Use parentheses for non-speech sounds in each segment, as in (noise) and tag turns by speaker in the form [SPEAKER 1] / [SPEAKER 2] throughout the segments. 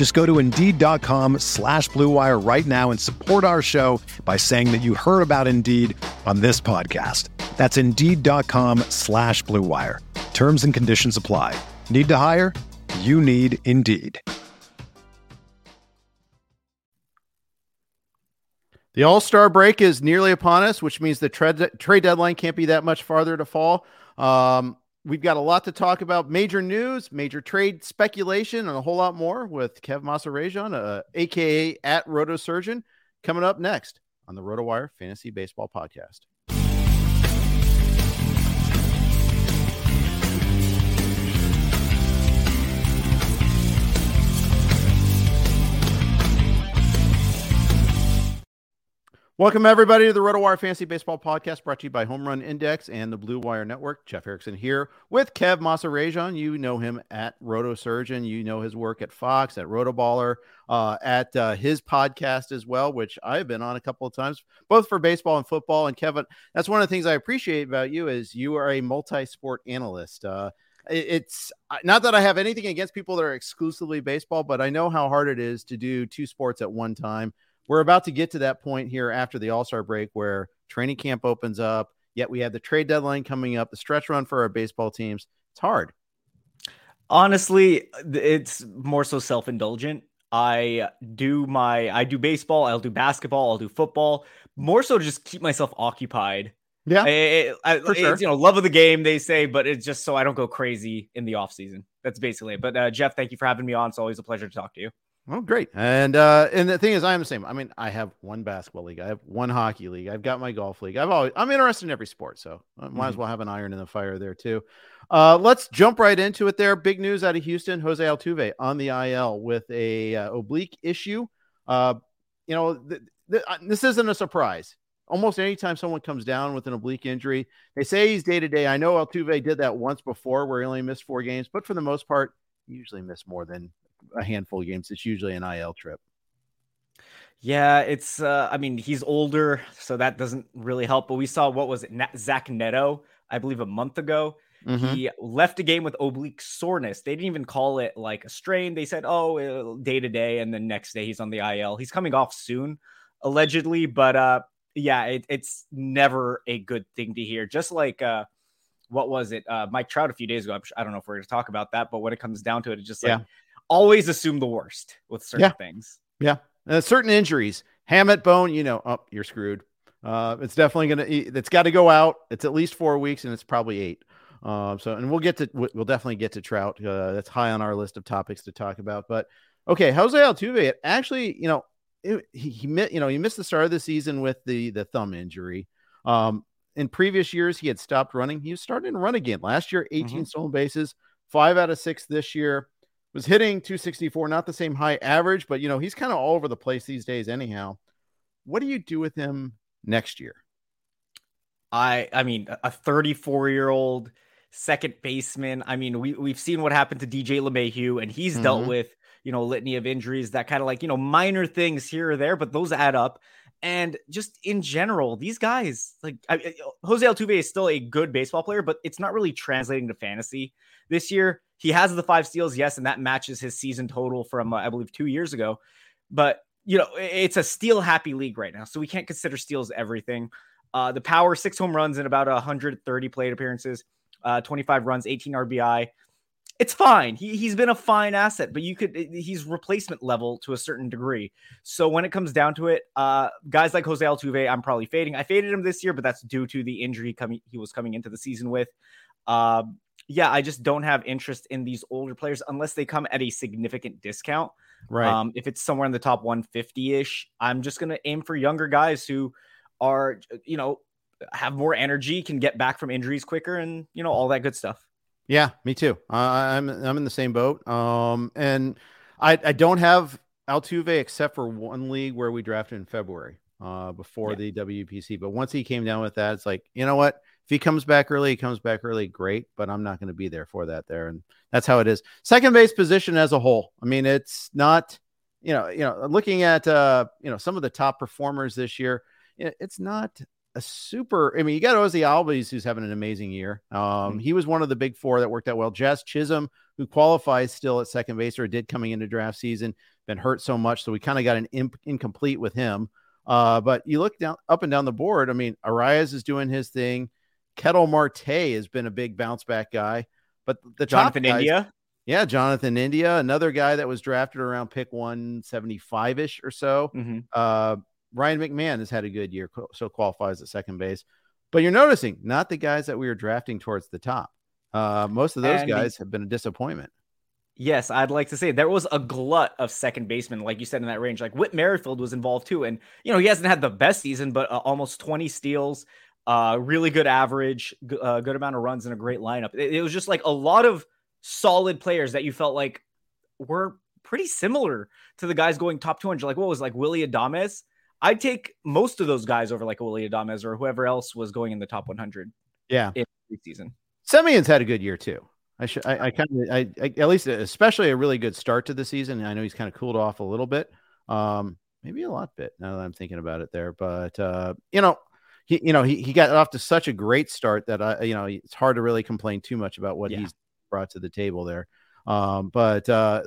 [SPEAKER 1] Just go to Indeed.com slash BlueWire right now and support our show by saying that you heard about Indeed on this podcast. That's Indeed.com slash BlueWire. Terms and conditions apply. Need to hire? You need Indeed.
[SPEAKER 2] The All Star break is nearly upon us, which means the trade, trade deadline can't be that much farther to fall. Um, we've got a lot to talk about major news, major trade speculation, and a whole lot more with Kev Mahserejian, uh, aka at RotoSurgeon, coming up next on the RotoWire Fantasy Baseball Podcast. Welcome, everybody, to the RotoWire Fantasy Baseball Podcast brought to you by Home Run Index and the Blue Wire Network. Jeff Erickson here with Kev Mahserejian. You know him at RotoSurgeon. You know his work at Fox, at Rotoballer, uh, at uh, his podcast as well, which I've been on a couple of times, both for baseball and football. And Kevin, that's one of the things I appreciate about you is you are a multi-sport analyst. Uh, it's not that I have anything against people that are exclusively baseball, but I know how hard it is to do two sports at one time we're about to get to that point here after the All Star break where training camp opens up. Yet we have the trade deadline coming up, the stretch run for our baseball teams. It's hard.
[SPEAKER 3] Honestly, it's more so self indulgent. I do my I do baseball, I'll do basketball, I'll do football, more so just keep myself occupied.
[SPEAKER 2] Yeah,
[SPEAKER 3] I, I, for sure. You know, love of the game, they say, but it's just so I don't go crazy in the off season. That's basically it. But uh, Jeff, thank you for having me on. It's always a pleasure to talk to you.
[SPEAKER 2] Oh, great. And uh, and the thing is, I am the same. I mean, I have one basketball league, I have one hockey league, I've got my golf league. I've always I'm interested in every sport, so I might mm-hmm. as well have an iron in the fire there too. Uh, let's jump right into it. There, big news out of Houston: Jose Altuve on the IL with a uh, oblique issue. Uh, you know, th- th- uh, this isn't a surprise. Almost anytime someone comes down with an oblique injury, they say he's day to day. I know Altuve did that once before, where he only missed four games, but for the most part, usually miss more than a handful of games. It's usually an IL trip.
[SPEAKER 3] Yeah, it's. Uh, I mean, he's older, so that doesn't really help. But we saw what was it, Zach Neto, I believe, a month ago. Mm-hmm. He left a game with oblique soreness. They didn't even call it like a strain. They said, "Oh, day to day," and then next day he's on the IL. He's coming off soon, allegedly. But uh, yeah, it, it's never a good thing to hear. Just like uh, what was it, uh, Mike Trout a few days ago? I don't know if we're going to talk about that, but when it comes down to it, it's just like. Yeah always assume the worst with certain
[SPEAKER 2] yeah.
[SPEAKER 3] things.
[SPEAKER 2] Yeah. Uh, certain injuries, hamate bone, you know, oh, you're screwed. Uh, it's definitely going to, it's got to go out. It's at least four weeks and it's probably eight. Um, so, and we'll get to, we'll definitely get to Trout. Uh, that's high on our list of topics to talk about. But okay, Jose Altuve, actually, you know, it, he, he, you know, he missed the start of the season with the, the thumb injury. Um, in previous years, he had stopped running. He was starting to run again last year, 18 mm-hmm. stolen bases, five out of six this year was hitting 264, not the same high average, but you know, he's kind of all over the place these days, anyhow. What do you do with him next year?
[SPEAKER 3] I I mean, a 34 year old second baseman. I mean, we we've seen what happened to DJ LeMahieu, and he's mm-hmm. dealt with you know litany of injuries that kind of like you know minor things here or there, but those add up. And just in general, these guys like I, Jose Altuve is still a good baseball player, but it's not really translating to fantasy this year. He has the five steals, yes, and that matches his season total from uh, I believe two years ago. But you know, it's a steal happy league right now, so we can't consider steals everything. Uh, the power, six home runs in about 130 plate appearances, uh, 25 runs, 18 RBI. it's fine. He he's been a fine asset, but you could he's replacement level to a certain degree. So when it comes down to it, uh, guys like Jose Altuve, I'm probably fading. I faded him this year, but that's due to the injury coming he was coming into the season with. Uh, yeah, I just don't have interest in these older players unless they come at a significant discount.
[SPEAKER 2] Right.
[SPEAKER 3] Um, if it's somewhere in the top 150 ish, I'm just gonna aim for younger guys who are you know have more energy, can get back from injuries quicker, and you know all that good stuff.
[SPEAKER 2] Yeah, me too. Uh, I'm I'm in the same boat. Um, and I I don't have Altuve except for one league where we drafted in February, uh, before yeah. the WPC. But once he came down with that, it's like you know what? If he comes back early, he comes back early, great. But I'm not going to be there for that there, and that's how it is. Second base position as a whole. I mean, it's not. You know, you know, looking at uh, you know, some of the top performers this year, it's not a super. I mean, you got Ozzy Albies, who's having an amazing year. Um, mm-hmm. He was one of the big four that worked out well. Jazz Chisholm, who qualifies still at second base or did coming into draft season, been hurt so much, so we kind of got an imp- incomplete with him. Uh, but you look down up and down the board. I mean, Arraez is doing his thing. Ketel Marte has been a big bounce back guy. But the
[SPEAKER 3] Jonathan
[SPEAKER 2] guys,
[SPEAKER 3] India,
[SPEAKER 2] yeah, Jonathan India, another guy that was drafted around pick 175 ish or so. Mm-hmm. Uh, Ryan McMahon has had a good year, so qualifies at second base. But you're noticing not the guys that we were drafting towards the top. Uh, most of those and guys have been a disappointment.
[SPEAKER 3] Yes, I'd like to say there was a glut of second basemen, like you said in that range. Like Whit Merrifield was involved too, and you know he hasn't had the best season, but uh, almost 20 steals, uh, really good average, g- uh, good amount of runs, and a great lineup. It, it was just like a lot of solid players that you felt like were pretty similar to the guys going top 200. Like what was like Willy Adames? I'd take most of those guys over like Willy Adames or whoever else was going in the top 100.
[SPEAKER 2] Yeah,
[SPEAKER 3] in season.
[SPEAKER 2] Semien's had a good year too. I should, I, I kind of, I, I, at least, especially a really good start to the season. I know he's kind of cooled off a little bit, um, maybe a lot bit now that I'm thinking about it there. But uh, you know, he, you know, he, he got off to such a great start that I, you know, it's hard to really complain too much about what yeah. he's brought to the table there. Um, but uh,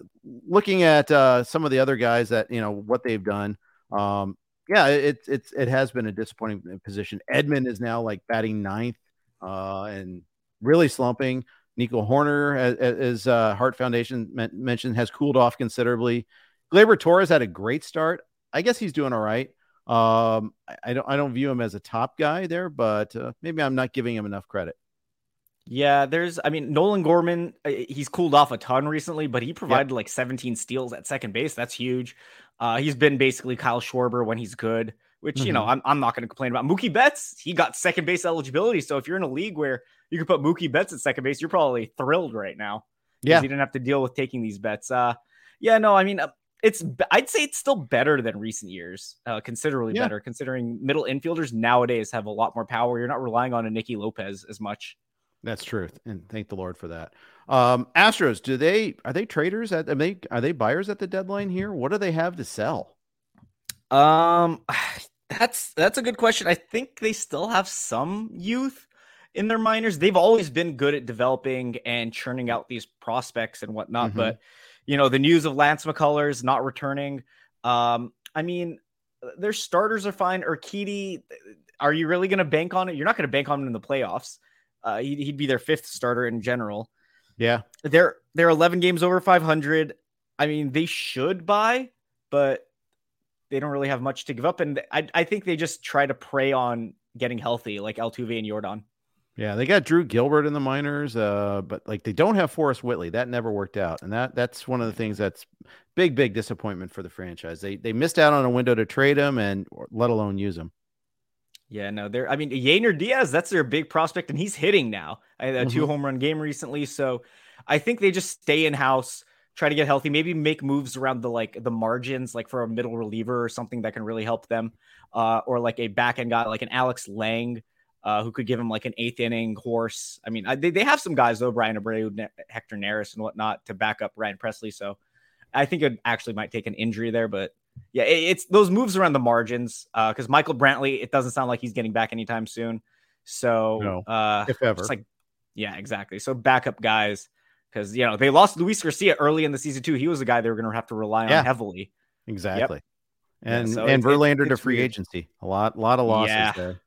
[SPEAKER 2] looking at uh, some of the other guys that you know what they've done, um, yeah, it, it's it has been a disappointing position. Edman is now like batting ninth uh, and really slumping. Nico Hoerner, as, uh, Hart Foundation mentioned, has cooled off considerably. Gleyber Torres had a great start. I guess he's doing all right. Um, I, don't I don't view him as a top guy there, but uh, maybe I'm not giving him enough credit.
[SPEAKER 3] Yeah, there's, I mean, Nolan Gorman, uh, he's cooled off a ton recently, but he provided yep. like 17 steals at second base. That's huge. Uh, he's been basically Kyle Schwarber when he's good, which, mm-hmm. you know, mm-hmm. I'm, I'm not going to complain about. Mookie Betts, he got second base eligibility. So if you're in a league where you can put Mookie Betts at second base, you're probably thrilled right now. Yeah. You didn't have to deal with taking these bets. Uh, yeah, no, I mean, uh, it's, I'd say it's still better than recent years, uh, considerably yeah. better, considering middle infielders nowadays have a lot more power. You're not relying on a Nicky Lopez as much.
[SPEAKER 2] That's true, and thank the Lord for that. Um, Astros, do they are they traders at are they are they buyers at the deadline here? What do they have to sell?
[SPEAKER 3] Um, (sighs) that's that's a good question. I think they still have some youth in their minors. They've always been good at developing and churning out these prospects and whatnot. Mm-hmm. But you know, the news of Lance McCullers not returning. Um, I mean, their starters are fine. Urquidy, are you really going to bank on it? You're not going to bank on him in the playoffs. Uh, he'd, he'd be their fifth starter in general.
[SPEAKER 2] Yeah,
[SPEAKER 3] they're they're 11 games over 500. I mean, they should buy, but they don't really have much to give up, and I I think they just try to pray on getting healthy, like Altuve and Yordan.
[SPEAKER 2] Yeah, they got Drew Gilbert in the minors, uh, but like they don't have Forrest Whitley. That never worked out, and that that's one of the things that's big, big disappointment for the franchise. They they missed out on a window to trade him, and let alone use him.
[SPEAKER 3] Yeah, no, they're. I mean, Yainer Diaz, that's their big prospect, and he's hitting now. I had a mm-hmm. two home run game recently, so I think they just stay in house, try to get healthy, maybe make moves around the like the margins, like for a middle reliever or something that can really help them, uh, or like a back end guy like an Alex Lange. Uh, who could give him like an eighth inning horse? I mean, I, they, they have some guys though, Bryan Abreu, Hector Neris, and whatnot to back up Ryan Pressly. So I think it actually might take an injury there, but yeah, it's those moves around the margins. Because uh, Michael Brantley, it doesn't sound like he's getting back anytime soon. So, no, uh,
[SPEAKER 2] if ever,
[SPEAKER 3] like, yeah, exactly. So backup guys, because you know they lost Luis Garcia early in the season too. He was a guy they were going to have to rely yeah, on heavily.
[SPEAKER 2] Exactly. Yep. And yeah, so and Verlander to free weird. agency. A lot, lot of losses yeah. there.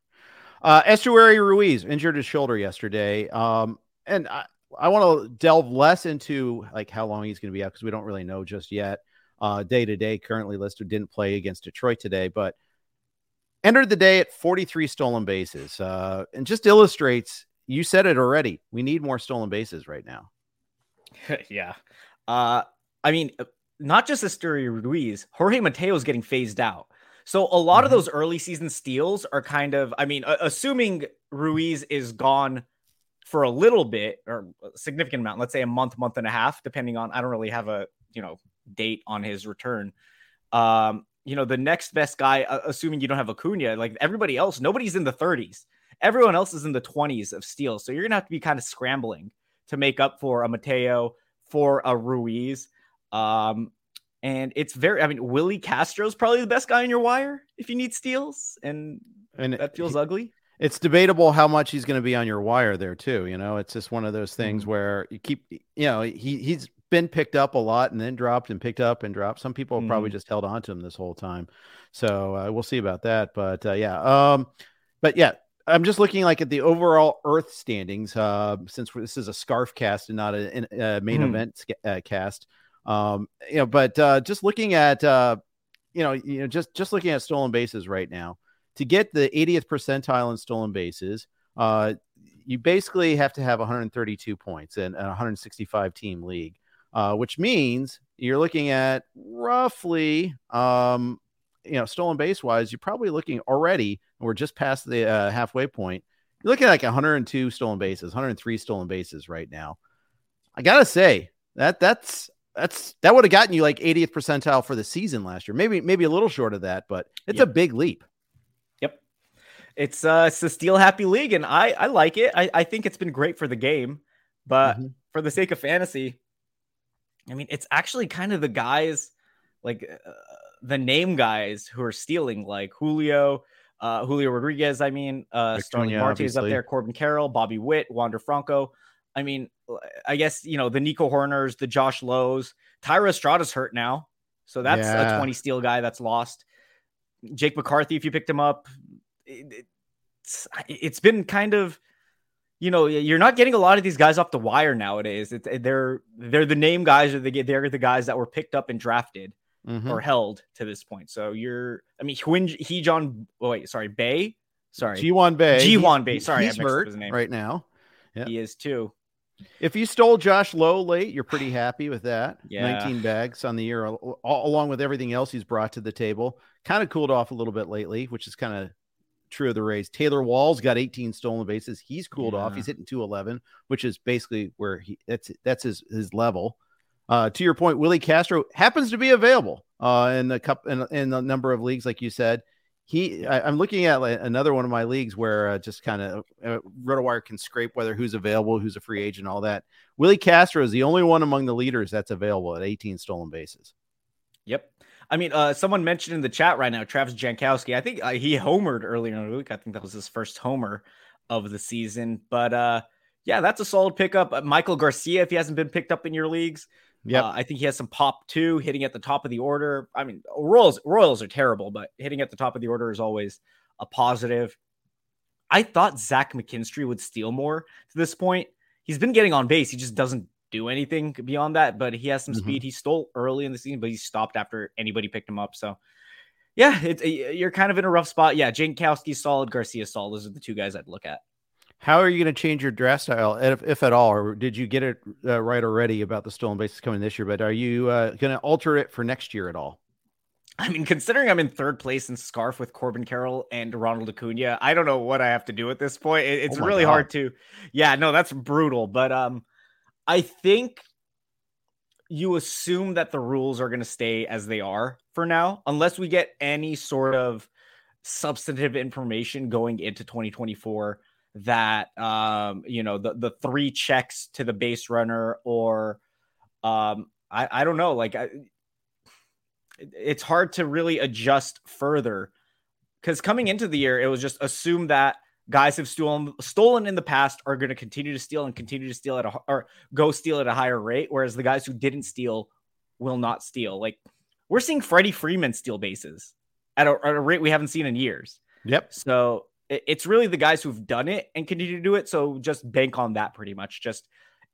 [SPEAKER 2] Uh, Esteury Ruiz injured his shoulder yesterday. Um, and I, I want to delve less into like how long he's going to be out because we don't really know just yet. Uh, day to day, currently listed didn't play against Detroit today, but entered the day at 43 stolen bases, uh, and just illustrates. You said it already. We need more stolen bases right now. (laughs)
[SPEAKER 3] yeah. Uh, I mean, uh, not just Esteury Ruiz, Jorge Mateo is getting phased out. So a lot mm-hmm. of those early season steals are kind of, I mean, assuming Ruiz is gone for a little bit or a significant amount, let's say a month, month and a half, depending on, I don't really have a, you know, date on his return. Um, you know, the next best guy, uh, assuming you don't have Acuna, like everybody else, nobody's in the 30s. Everyone else is in the 20s of steals. So you're going to have to be kind of scrambling to make up for a Mateo, for a Ruiz. Um, and it's very, I mean, Willi Castro is probably the best guy on your wire if you need steals. And, and that feels ugly
[SPEAKER 2] it's debatable how much he's going to be on your wire there too. You know, it's just one of those things mm-hmm. where you keep, you know, he he's been picked up a lot and then dropped and picked up and dropped. Some people mm-hmm. probably just held on to him this whole time. So uh, we'll see about that. But uh, yeah, um, but yeah, I'm just looking like at the overall Earth standings. Uh, since this is a scarf cast and not a, a main mm-hmm. event uh, cast, um, you know, but uh, just looking at, uh, you know, you know, just just looking at stolen bases right now to get the 80th percentile in stolen bases, uh, you basically have to have 132 points in a 165 team league, uh, which means you're looking at roughly, um, you know, stolen base wise, you're probably looking already, we're just past the uh, halfway point. You're looking at like 102 stolen bases, 103 stolen bases right now. I gotta say that that's that's that would have gotten you like 80th percentile for the season last year. Maybe maybe a little short of that, but it's yep. a big leap Yep.
[SPEAKER 3] it's uh it's the steal happy league and i i like it i, I think it's been great for the game but mm-hmm. for the sake of fantasy i mean it's actually kind of the guys like uh, the name guys who are stealing like julio uh julio rodriguez i mean uh starling marte is up there corbin carroll bobby witt wander franco i mean i guess you know the nico Hoerners, the josh Lowes Thairo estrada's hurt now so that's yeah. a 20 steal guy that's lost. Jake McCarthy, if you picked him up, it's, it's been kind of you know you're not getting a lot of these guys off the wire nowadays. It's, they're they're the name guys or they they're the guys that were picked up and drafted mm-hmm. or held to this point. So you're i mean he john oh wait sorry bay sorry.
[SPEAKER 2] Ji-hwan Bae.
[SPEAKER 3] Ji-hwan Bae sorry
[SPEAKER 2] he's hurt right now.
[SPEAKER 3] Yeah. he is too
[SPEAKER 2] if you stole Josh Lowe late, you're pretty happy with that. Yeah. 19 bags on the year, all, along with everything else he's brought to the table. Kind of cooled off a little bit lately, which is kind of true of the Rays. Taylor Walls got 18 stolen bases. He's cooled yeah. off. He's hitting 211, which is basically where he that's that's his his level. Uh, to your point, Willi Castro happens to be available uh, in the cup in, in a number of leagues, like you said. He, I, am looking at like another one of my leagues where uh, just kind of uh, RotoWire can scrape whether who's available, who's a free agent, all that. Willi Castro is the only one among the leaders that's available at 18 stolen bases.
[SPEAKER 3] Yep. I mean, uh, someone mentioned in the chat right now, Travis Jankowski. I think uh, he homered earlier in the week. I think that was his first homer of the season. But uh, yeah, that's a solid pickup. Uh, Maikel Garcia, if he hasn't been picked up in your leagues, yeah, uh, I think he has some pop too, hitting at the top of the order. I mean, Royals Royals are terrible, but hitting at the top of the order is always a positive. I thought Zach McKinstry would steal more to this point. He's been getting on base. He just doesn't do anything beyond that, but he has some mm-hmm. speed. He stole early in the season, but he stopped after anybody picked him up. So, yeah, it's you're kind of in a rough spot. Yeah, Jankowski solid, Garcia solid. Those are the two guys I'd look at.
[SPEAKER 2] How are you going to change your draft style, if, if, at all, or did you get it uh, right already about the stolen bases coming this year? But are you uh, going to alter it for next year at all?
[SPEAKER 3] I mean, considering I'm in third place in Scarf with Corbin Carroll and Ronald Acuna, I don't know what I have to do at this point. It, it's oh really God. hard to, yeah, no, that's brutal. But um, I think you assume that the rules are going to stay as they are for now, unless we get any sort of substantive information going into 2024 that um you know the the three checks to the base runner or um I I don't know like I, it's hard to really adjust further. Because coming into the year it was just assumed that guys have stolen stolen in the past are going to continue to steal and continue to steal at a or go steal at a higher rate whereas the guys who didn't steal will not steal. Like we're seeing Freddie Freeman steal bases at a, at a rate we haven't seen in years.
[SPEAKER 2] Yep.
[SPEAKER 3] So it's really the guys who've done it and continue to do it so just bank on that pretty much just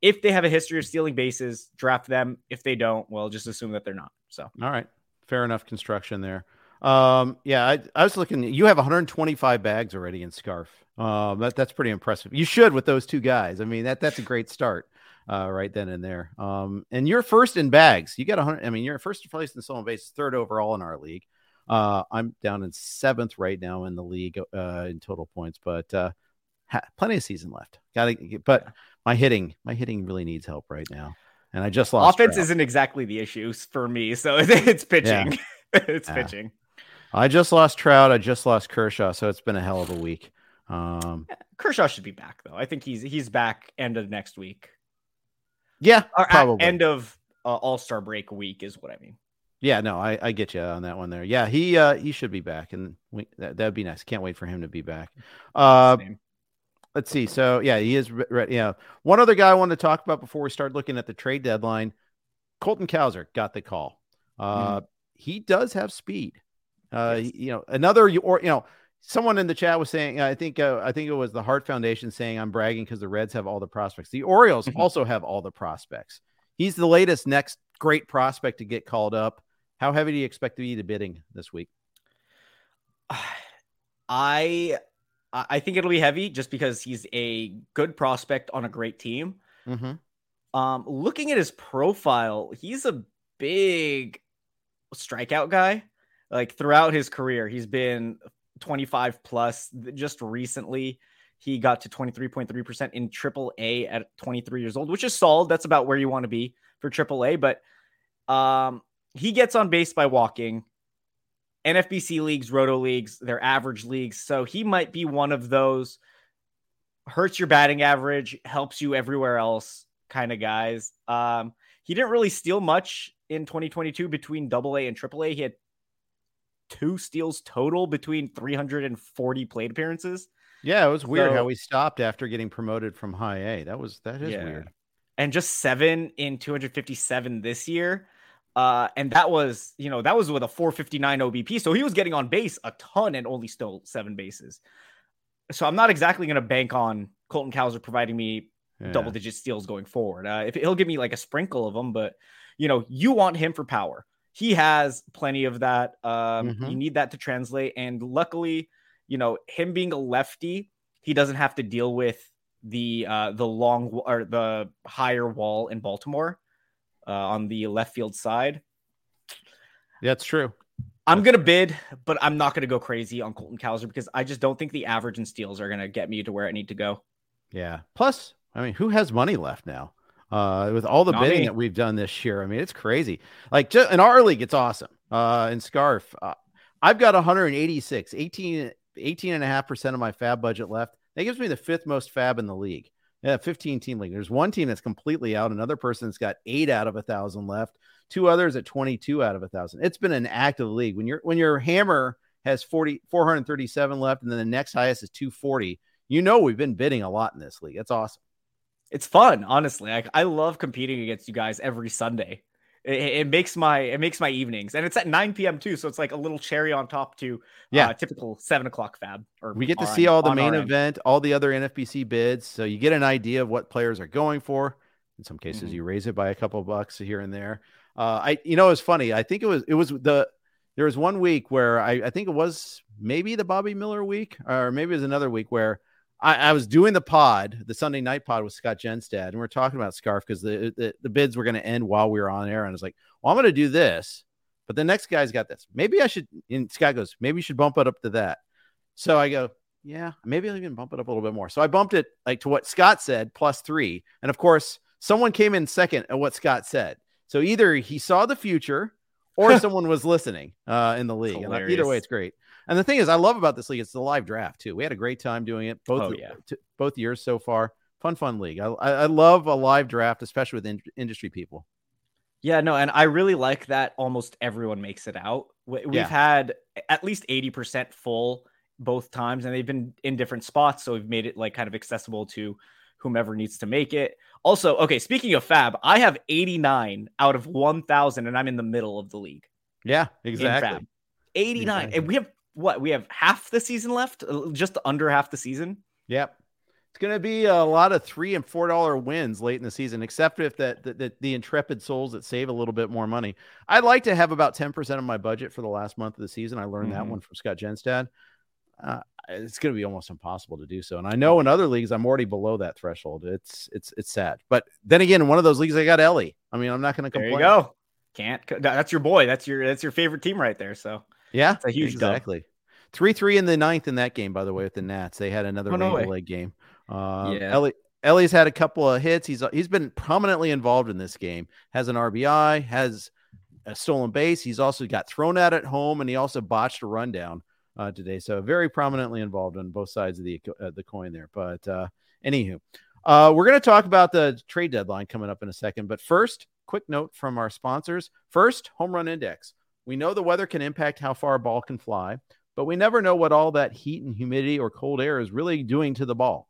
[SPEAKER 3] if they have a history of stealing bases, draft them. If they don't, well, just assume that they're not. So,
[SPEAKER 2] all right, fair enough construction there. Um, yeah, I, I was looking. You have 125 bags already in Scarf. Um, that that's pretty impressive. You should with those two guys. I mean, that that's a great start. Uh, right then and there. Um, and you're first in bags. You got 100. I mean, you're first place in stolen base, third overall in our league. Uh, I'm down in seventh right now in the league uh, in total points, but uh, ha- plenty of season left. Got to, but my hitting, my hitting really needs help right now. And I just lost.
[SPEAKER 3] Offense isn't exactly the issue for me, so (laughs) it's pitching. Yeah. (laughs) it's yeah. pitching.
[SPEAKER 2] I just lost Trout. I just lost Kershaw, so it's been a hell of a week. Um,
[SPEAKER 3] Kershaw should be back though. I think he's he's back end of next week.
[SPEAKER 2] Yeah, or probably
[SPEAKER 3] end of uh, All Star break week is what I mean.
[SPEAKER 2] Yeah, no, I, I get you on that one there. Yeah, he uh he should be back, and we, that that'd be nice. Can't wait for him to be back. Uh, let's see. So yeah, he is. Re- yeah, one other guy I wanted to talk about before we start looking at the trade deadline. Colton Cowser got the call. Uh, mm. he does have speed. Uh, yes. you know, another or you know, someone in the chat was saying, I think, uh, I think it was the Hart Foundation saying I'm bragging because the Reds have all the prospects. The Orioles (laughs) also have all the prospects. He's the latest next great prospect to get called up. How heavy do you expect to be the bidding this week? (sighs)
[SPEAKER 3] I I think it'll be heavy just because he's a good prospect on a great team. Mm-hmm. Um, looking at his profile, he's a big strikeout guy. Like throughout his career, he's been 25 plus. Just recently, he got to 23.3% in triple A at 23 years old, which is solid. That's about where you want to be for triple A. But um, he gets on base by walking. NFBC leagues, roto leagues, they're average leagues. So he might be one of those hurts your batting average, helps you everywhere else kind of guys. Um, he didn't really steal much in 2022 between double A and triple A. He had two steals total between 340 plate appearances.
[SPEAKER 2] Yeah, it was weird so, how he stopped after getting promoted from high A. That was that is yeah. weird.
[SPEAKER 3] And just seven in 257 this year. Uh, and that was, you know, that was with a 459 OBP. So he was getting on base a ton and only stole seven bases. So I'm not exactly going to bank on Colton Cowser providing me yeah. double digit steals going forward. Uh, if he'll give me like a sprinkle of them, but you know, you want him for power. He has plenty of that. Um, mm-hmm. You need that to translate. And luckily, you know, him being a lefty, he doesn't have to deal with the uh, the long or the higher wall in Baltimore uh, on the left field side.
[SPEAKER 2] That's true.
[SPEAKER 3] I'm gonna bid, but I'm not gonna go crazy on Colton Cowser because I just don't think the average and steals are gonna get me to where I need to go.
[SPEAKER 2] Yeah. Plus, I mean, who has money left now? Uh, with all the not bidding me. that we've done this year, I mean, it's crazy. Like just, in our league, it's awesome. Uh, in Scarf, uh, I've got 186, 18, 18 and a half percent of my FAAB budget left. That gives me the fifth most FAAB in the league. Yeah, 15 team league. There's one team that's completely out. Another person's got eight out of a thousand left. Two others at 22 out of a thousand. It's been an active league. When your when your hammer has 40 437 left, and then the next highest is 240. You know we've been bidding a lot in this league. It's awesome.
[SPEAKER 3] It's fun, honestly. I, I love competing against you guys every Sunday. It, it, makes my it makes my evenings, and it's at 9 p.m. too, so it's like a little cherry on top to yeah uh, typical seven o'clock FAAB.
[SPEAKER 2] Or we get to see all the main event, all the other NFBC bids, so you get an idea of what players are going for. In some cases, mm-hmm. you raise it by a couple bucks here and there. Uh, I you know it's funny. I think it was it was the there was one week where I I think it was maybe the Bobby Miller week, or maybe it was another week where I, I, was doing the pod, the Sunday night pod with Scott Jenstad, and we are talking about Scarf because the, the, the bids were going to end while we were on air. And I was like, well, I'm going to do this, but the next guy's got this. Maybe I should. And Scott goes, maybe you should bump it up to that. So I go, yeah, maybe I'll even bump it up a little bit more. So I bumped it like to what Scott said plus three. And of course, someone came in second at what Scott said. So either he saw the future or (laughs) someone was listening uh, in the league. And either way, it's great. And the thing is, I love about this league, it's the live draft too. We had a great time doing it both oh, yeah. t- both years so far. Fun, fun league. I, I love a live draft, especially with in- industry people.
[SPEAKER 3] Yeah, no, and I really like that almost everyone makes it out. We've yeah. had at least 80% full both times, and they've been in different spots. So we've made it like kind of accessible to whomever needs to make it. Also, okay, speaking of FAAB, I have 89 out of 1,000, and I'm in the middle of the league.
[SPEAKER 2] Yeah, exactly.
[SPEAKER 3] 89. Exactly. And we have what? We have half the season left, uh, just under half the season.
[SPEAKER 2] Yep. It's going to be a lot of three and four dollar wins late in the season, except if that the, the, the, intrepid souls that save a little bit more money. I'd like to have about ten percent of my budget for the last month of the season. I learned mm-hmm. that one from Scott Jenstad. Uh, it's going to be almost impossible to do so, and I know in other leagues I'm already below that threshold. It's it's it's sad, but then again, in one of those leagues I got Elly. I mean, I'm not going to complain.
[SPEAKER 3] There you go. Can't. That's your boy. That's your that's your favorite team right there. So
[SPEAKER 2] yeah, it's a huge exactly. Three three in the ninth in that game, by the way, with the Nats. They had another oh, no leg game. Uh, yeah. Elly, Elly's had a couple of hits. He's he's been prominently involved in this game. Has an RBI, has a stolen base. He's also got thrown out at home, and he also botched a rundown uh, today. So very prominently involved on both sides of the uh, the coin there. But uh, anywho, uh, we're going to talk about the trade deadline coming up in a second. But first, quick note from our sponsors. First, home run index. We know the weather can impact how far a ball can fly, but we never know what all that heat and humidity or cold air is really doing to the ball.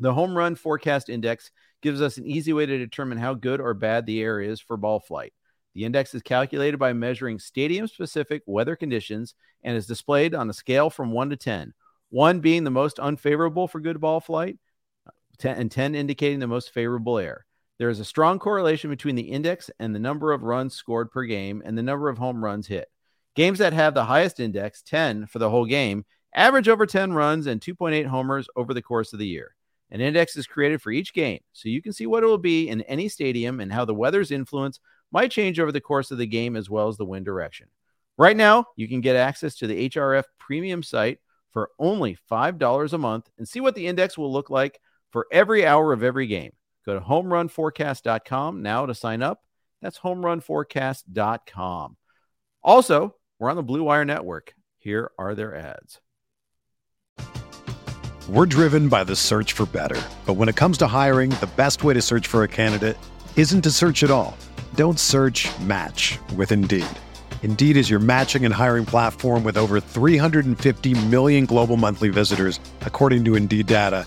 [SPEAKER 2] The home run forecast index gives us an easy way to determine how good or bad the air is for ball flight. The index is calculated by measuring stadium specific weather conditions and is displayed on a scale from 1 to 10, 1 being the most unfavorable for good ball flight, uh, 10, and 10 indicating the most favorable air. There is a strong correlation between the index and the number of runs scored per game and the number of home runs hit. Games that have the highest index, 10 for the whole game, average over 10 runs and 2.8 homers over the course of the year. An index is created for each game, so you can see what it will be in any stadium and how the weather's influence might change over the course of the game as well as the wind direction. Right now, you can get access to the HRF premium site for only $5 a month and see what the index will look like for every hour of every game. Go to homerunforecast.com now to sign up. That's homerunforecast.com. Also, we're on the Blue Wire Network. Here are their ads.
[SPEAKER 1] We're driven by the search for better. But when it comes to hiring, the best way to search for a candidate isn't to search at all. Don't search match with Indeed. Indeed is your matching and hiring platform with over 350 million global monthly visitors, according to Indeed data,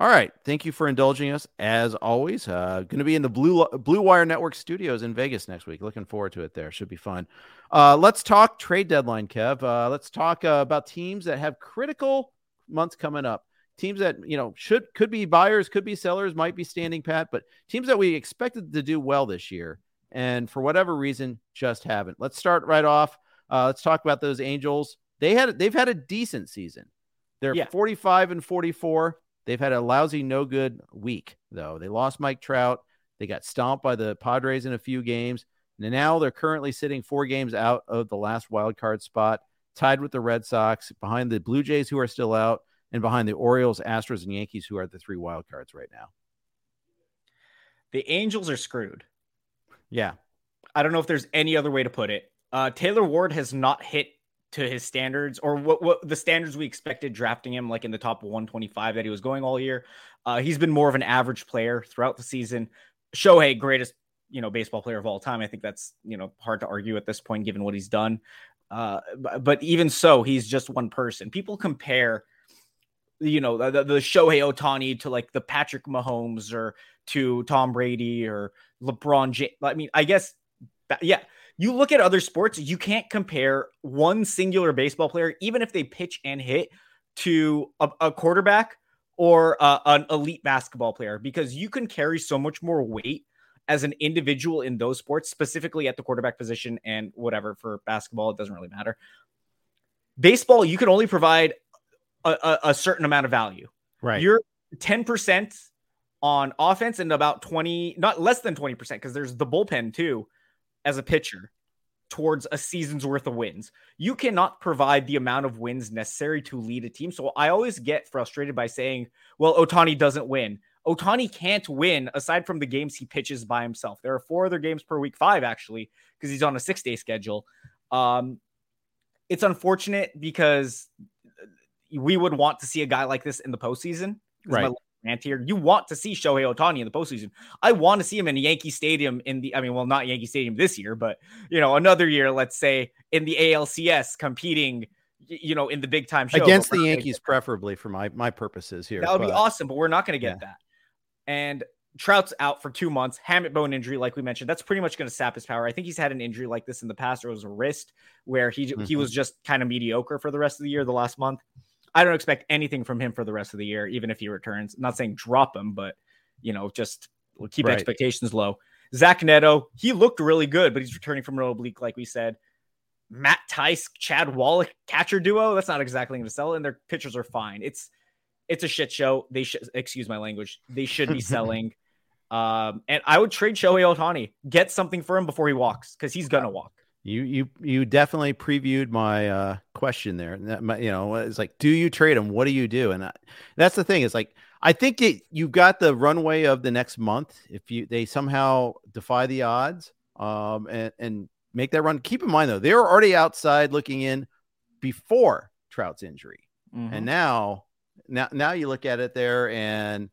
[SPEAKER 2] All right. Thank you for indulging us as always. Uh, going to be in the Blue Blue Wire Network studios in Vegas next week. Looking forward to it there. Should be fun. Uh, let's talk trade deadline, Kev. Uh, let's talk uh, about teams that have critical months coming up. Teams that you know should could be buyers, could be sellers, might be standing pat, but teams that we expected to do well this year, and for whatever reason, just haven't. Let's start right off. Uh, let's talk about those Angels. They had they've had a decent season. They're yeah. 45 and 44 They've had a lousy, no good week, though. They lost Mike Trout. They got stomped by the Padres in a few games. And now they're currently sitting four games out of the last wild card spot, tied with the Red Sox, behind the Blue Jays, who are still out, and behind the Orioles, Astros, and Yankees, who are the three wild cards right now.
[SPEAKER 3] The Angels are screwed.
[SPEAKER 2] Yeah.
[SPEAKER 3] I don't know if there's any other way to put it. Uh, Taylor Ward has not hit to his standards or what, what the standards we expected drafting him like in the top 125 that he was going all year. Uh, he's been more of an average player throughout the season. Shohei, greatest you know baseball player of all time. I think that's you know hard to argue at this point given what he's done. Uh, but even so, he's just one person. People compare, you know, the, the Shohei Ohtani to like the Patrick Mahomes or to Tom Brady or LeBron James. I mean, I guess, yeah, you look at other sports, you can't compare one singular baseball player, even if they pitch and hit, to a, a quarterback or a, an elite basketball player because you can carry so much more weight as an individual in those sports, specifically at the quarterback position and whatever for basketball, it doesn't really matter. Baseball, you can only provide a, a, a certain amount of value.
[SPEAKER 2] Right.
[SPEAKER 3] You're 10% on offense and about 20, not less than 20%, because there's the bullpen too as a pitcher towards a season's worth of wins. You cannot provide the amount of wins necessary to lead a team. So I always get frustrated by saying, well, Ohtani doesn't win. Ohtani can't win aside from the games he pitches by himself. There are four other games per week, five actually, because he's on a six day schedule. Um, it's unfortunate because we would want to see a guy like this in the postseason.
[SPEAKER 2] Right.
[SPEAKER 3] Rant here. You want to see Shohei Ohtani in the postseason. I want to see him in Yankee Stadium in the, I mean, well, not Yankee Stadium this year, but, you know, another year, let's say in the ALCS competing, you know, in the big time show.
[SPEAKER 2] Against the Yankees, preferably for my, my purposes here.
[SPEAKER 3] That would but, be awesome, but we're not going to get yeah. that. And Trout's out for two months, hamate bone injury, like we mentioned. That's pretty much going to sap his power. I think he's had an injury like this in the past, or it was a wrist where he mm-hmm. he was just kind of mediocre for the rest of the year, the last month. I don't expect anything from him for the rest of the year, even if he returns. I'm not saying drop him, but you know, just keep right. expectations low. Zach Neto, he looked really good, but he's returning from an oblique, like we said. Matt Thaiss, Chad Wallach catcher duo. That's not exactly going to sell, and their pitchers are fine. It's it's a shit show. They should excuse my language. They should be (laughs) selling. um, and I would trade Shohei Ohtani, get something for him before he walks, because he's gonna walk.
[SPEAKER 2] You you you definitely previewed my uh, question there. That, my, you know, it's like, do you trade him? What do you do? And I, that's the thing. Is like, I think it, you got the runway of the next month. If you they somehow defy the odds, um, and and make that run. Keep in mind though, they were already outside looking in before Trout's injury, mm-hmm. and now now now you look at it there and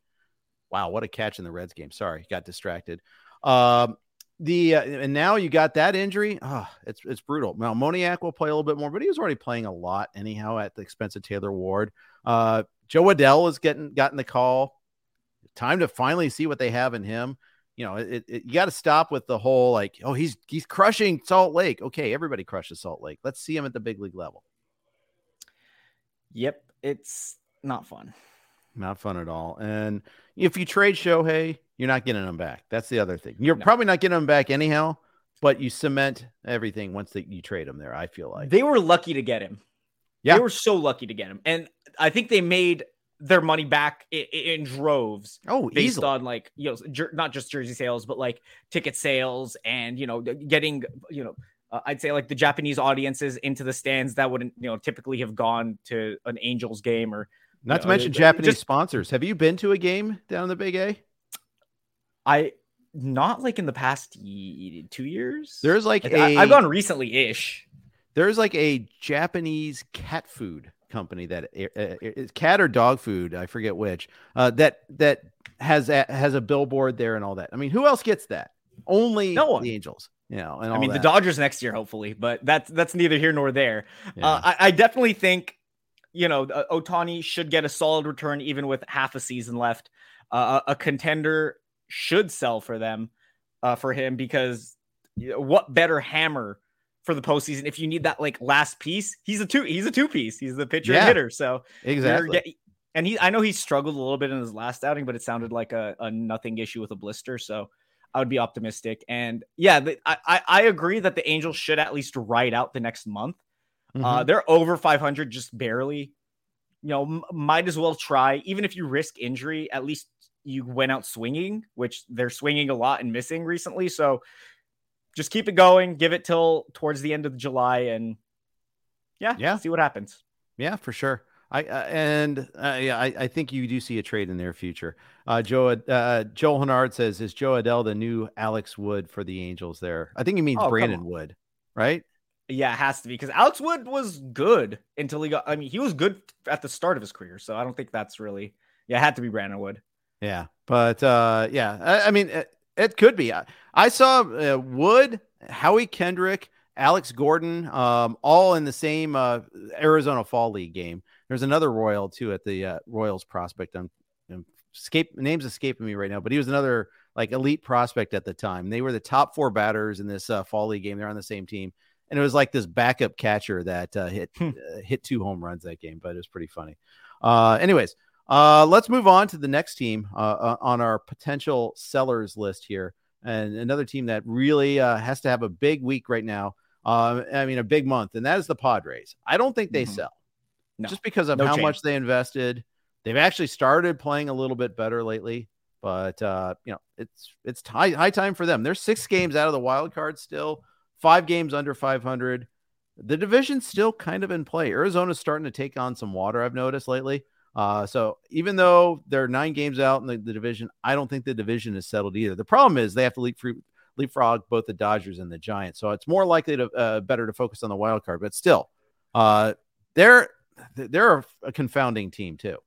[SPEAKER 2] wow, what a catch in the Reds game. Sorry, got distracted. Um, the uh, and now you got that injury. Oh, it's it's brutal. Now Moniak will play a little bit more, but he was already playing a lot anyhow at the expense of Taylor Ward. Uh, Jo Adell is getting gotten the call. Time to finally see what they have in him. You know, it, it you got to stop with the whole like, oh, he's he's crushing Salt Lake. Okay, everybody crushes Salt Lake. Let's see him at the big league level.
[SPEAKER 3] Yep, it's not fun.
[SPEAKER 2] Not fun at all. And if you trade Shohei, you're not getting him back. That's the other thing. You're no. probably not getting him back anyhow, but you cement everything once that you trade him there. I feel like
[SPEAKER 3] they were lucky to get him. Yeah, they were so lucky to get him, and I think they made their money back in, in droves.
[SPEAKER 2] Oh,
[SPEAKER 3] based
[SPEAKER 2] easily.
[SPEAKER 3] on like you know, jer- not just jersey sales, but like ticket sales and you know, getting you know. Uh, I'd say like the Japanese audiences into the stands that wouldn't, you know, typically have gone to an Angels game or
[SPEAKER 2] not to know, mention Japanese just, sponsors. Have you been to a game down in the Big A?
[SPEAKER 3] I not like in the past two years.
[SPEAKER 2] There's like,
[SPEAKER 3] like
[SPEAKER 2] a,
[SPEAKER 3] I've gone recently ish.
[SPEAKER 2] There's like a Japanese cat food company that uh, uh cat or dog food, I forget which, uh, that that has a, has a billboard there and all that. I mean, who else gets that? Only no one. the Angels. You know, and I
[SPEAKER 3] mean
[SPEAKER 2] that.
[SPEAKER 3] the Dodgers next year, hopefully, but that's that's neither here nor there. Yeah. Uh, I, I, definitely think you know Ohtani should get a solid return even with half a season left. Uh, a contender should sell for them, uh, for him because what better hammer for the postseason if you need that like last piece? He's a two. He's a two piece. He's the pitcher yeah, and hitter. So
[SPEAKER 2] exactly.
[SPEAKER 3] And he, I know he struggled a little bit in his last outing, but it sounded like a, a nothing issue with a blister. So I would be optimistic. And yeah, the, I, I agree that the Angels should at least ride out the next month. Uh, mm-hmm. Uh, they're over 500 just barely. You know, m- might as well try. Even if you risk injury, at least you went out swinging, which they're swinging a lot and missing recently. So just keep it going, give it till towards the end of July, and yeah, yeah, see what happens.
[SPEAKER 2] Yeah, for sure. I uh, and uh, yeah, I, I think you do see a trade in their future. Uh, Joe uh, Joel Hennard says, "Is Jo Adell the new Alex Wood for the Angels?" There, I think he means oh, Brandon Wood, right?
[SPEAKER 3] Yeah, it has to be because Alex Wood was good until he got. I mean, he was good at the start of his career, so I don't think that's really. Yeah, it had to be Brandon Wood.
[SPEAKER 2] Yeah, but uh, yeah, I, I mean, it, it, could be. I, I saw uh, Wood, Howie Kendrick, Alex Gordon, um, all in the same uh, Arizona Fall League game. There's another Royal too at the uh, Royals prospect. I'm, I'm escape names escaping me right now, but he was another like elite prospect at the time. They were the top four batters in this uh, Fall League game. They're on the same team, and it was like this backup catcher that uh, hit hmm. uh, hit two home runs that game. But it was pretty funny. Uh, anyways, uh, let's move on to the next team uh, uh, on our potential sellers list here. And another team that really uh, has to have a big week right now. I mean, a big month, and that is the Padres. I don't think they mm-hmm. sell no. just because of no how chance. much they invested. They've actually started playing a little bit better lately, But uh, you know, it's it's high high time for them. They're six games out of the wild card still, five games under 500. The division's still kind of in play. Arizona's starting to take on some water. I've noticed lately. Uh, so even though they're nine games out in the, the, division, I don't think the division is settled either. The problem is they have to leapfrog, leapfrog both the Dodgers and the Giants. So it's more likely to uh, better to focus on the wild card. But still, uh, they're they're a confounding team too.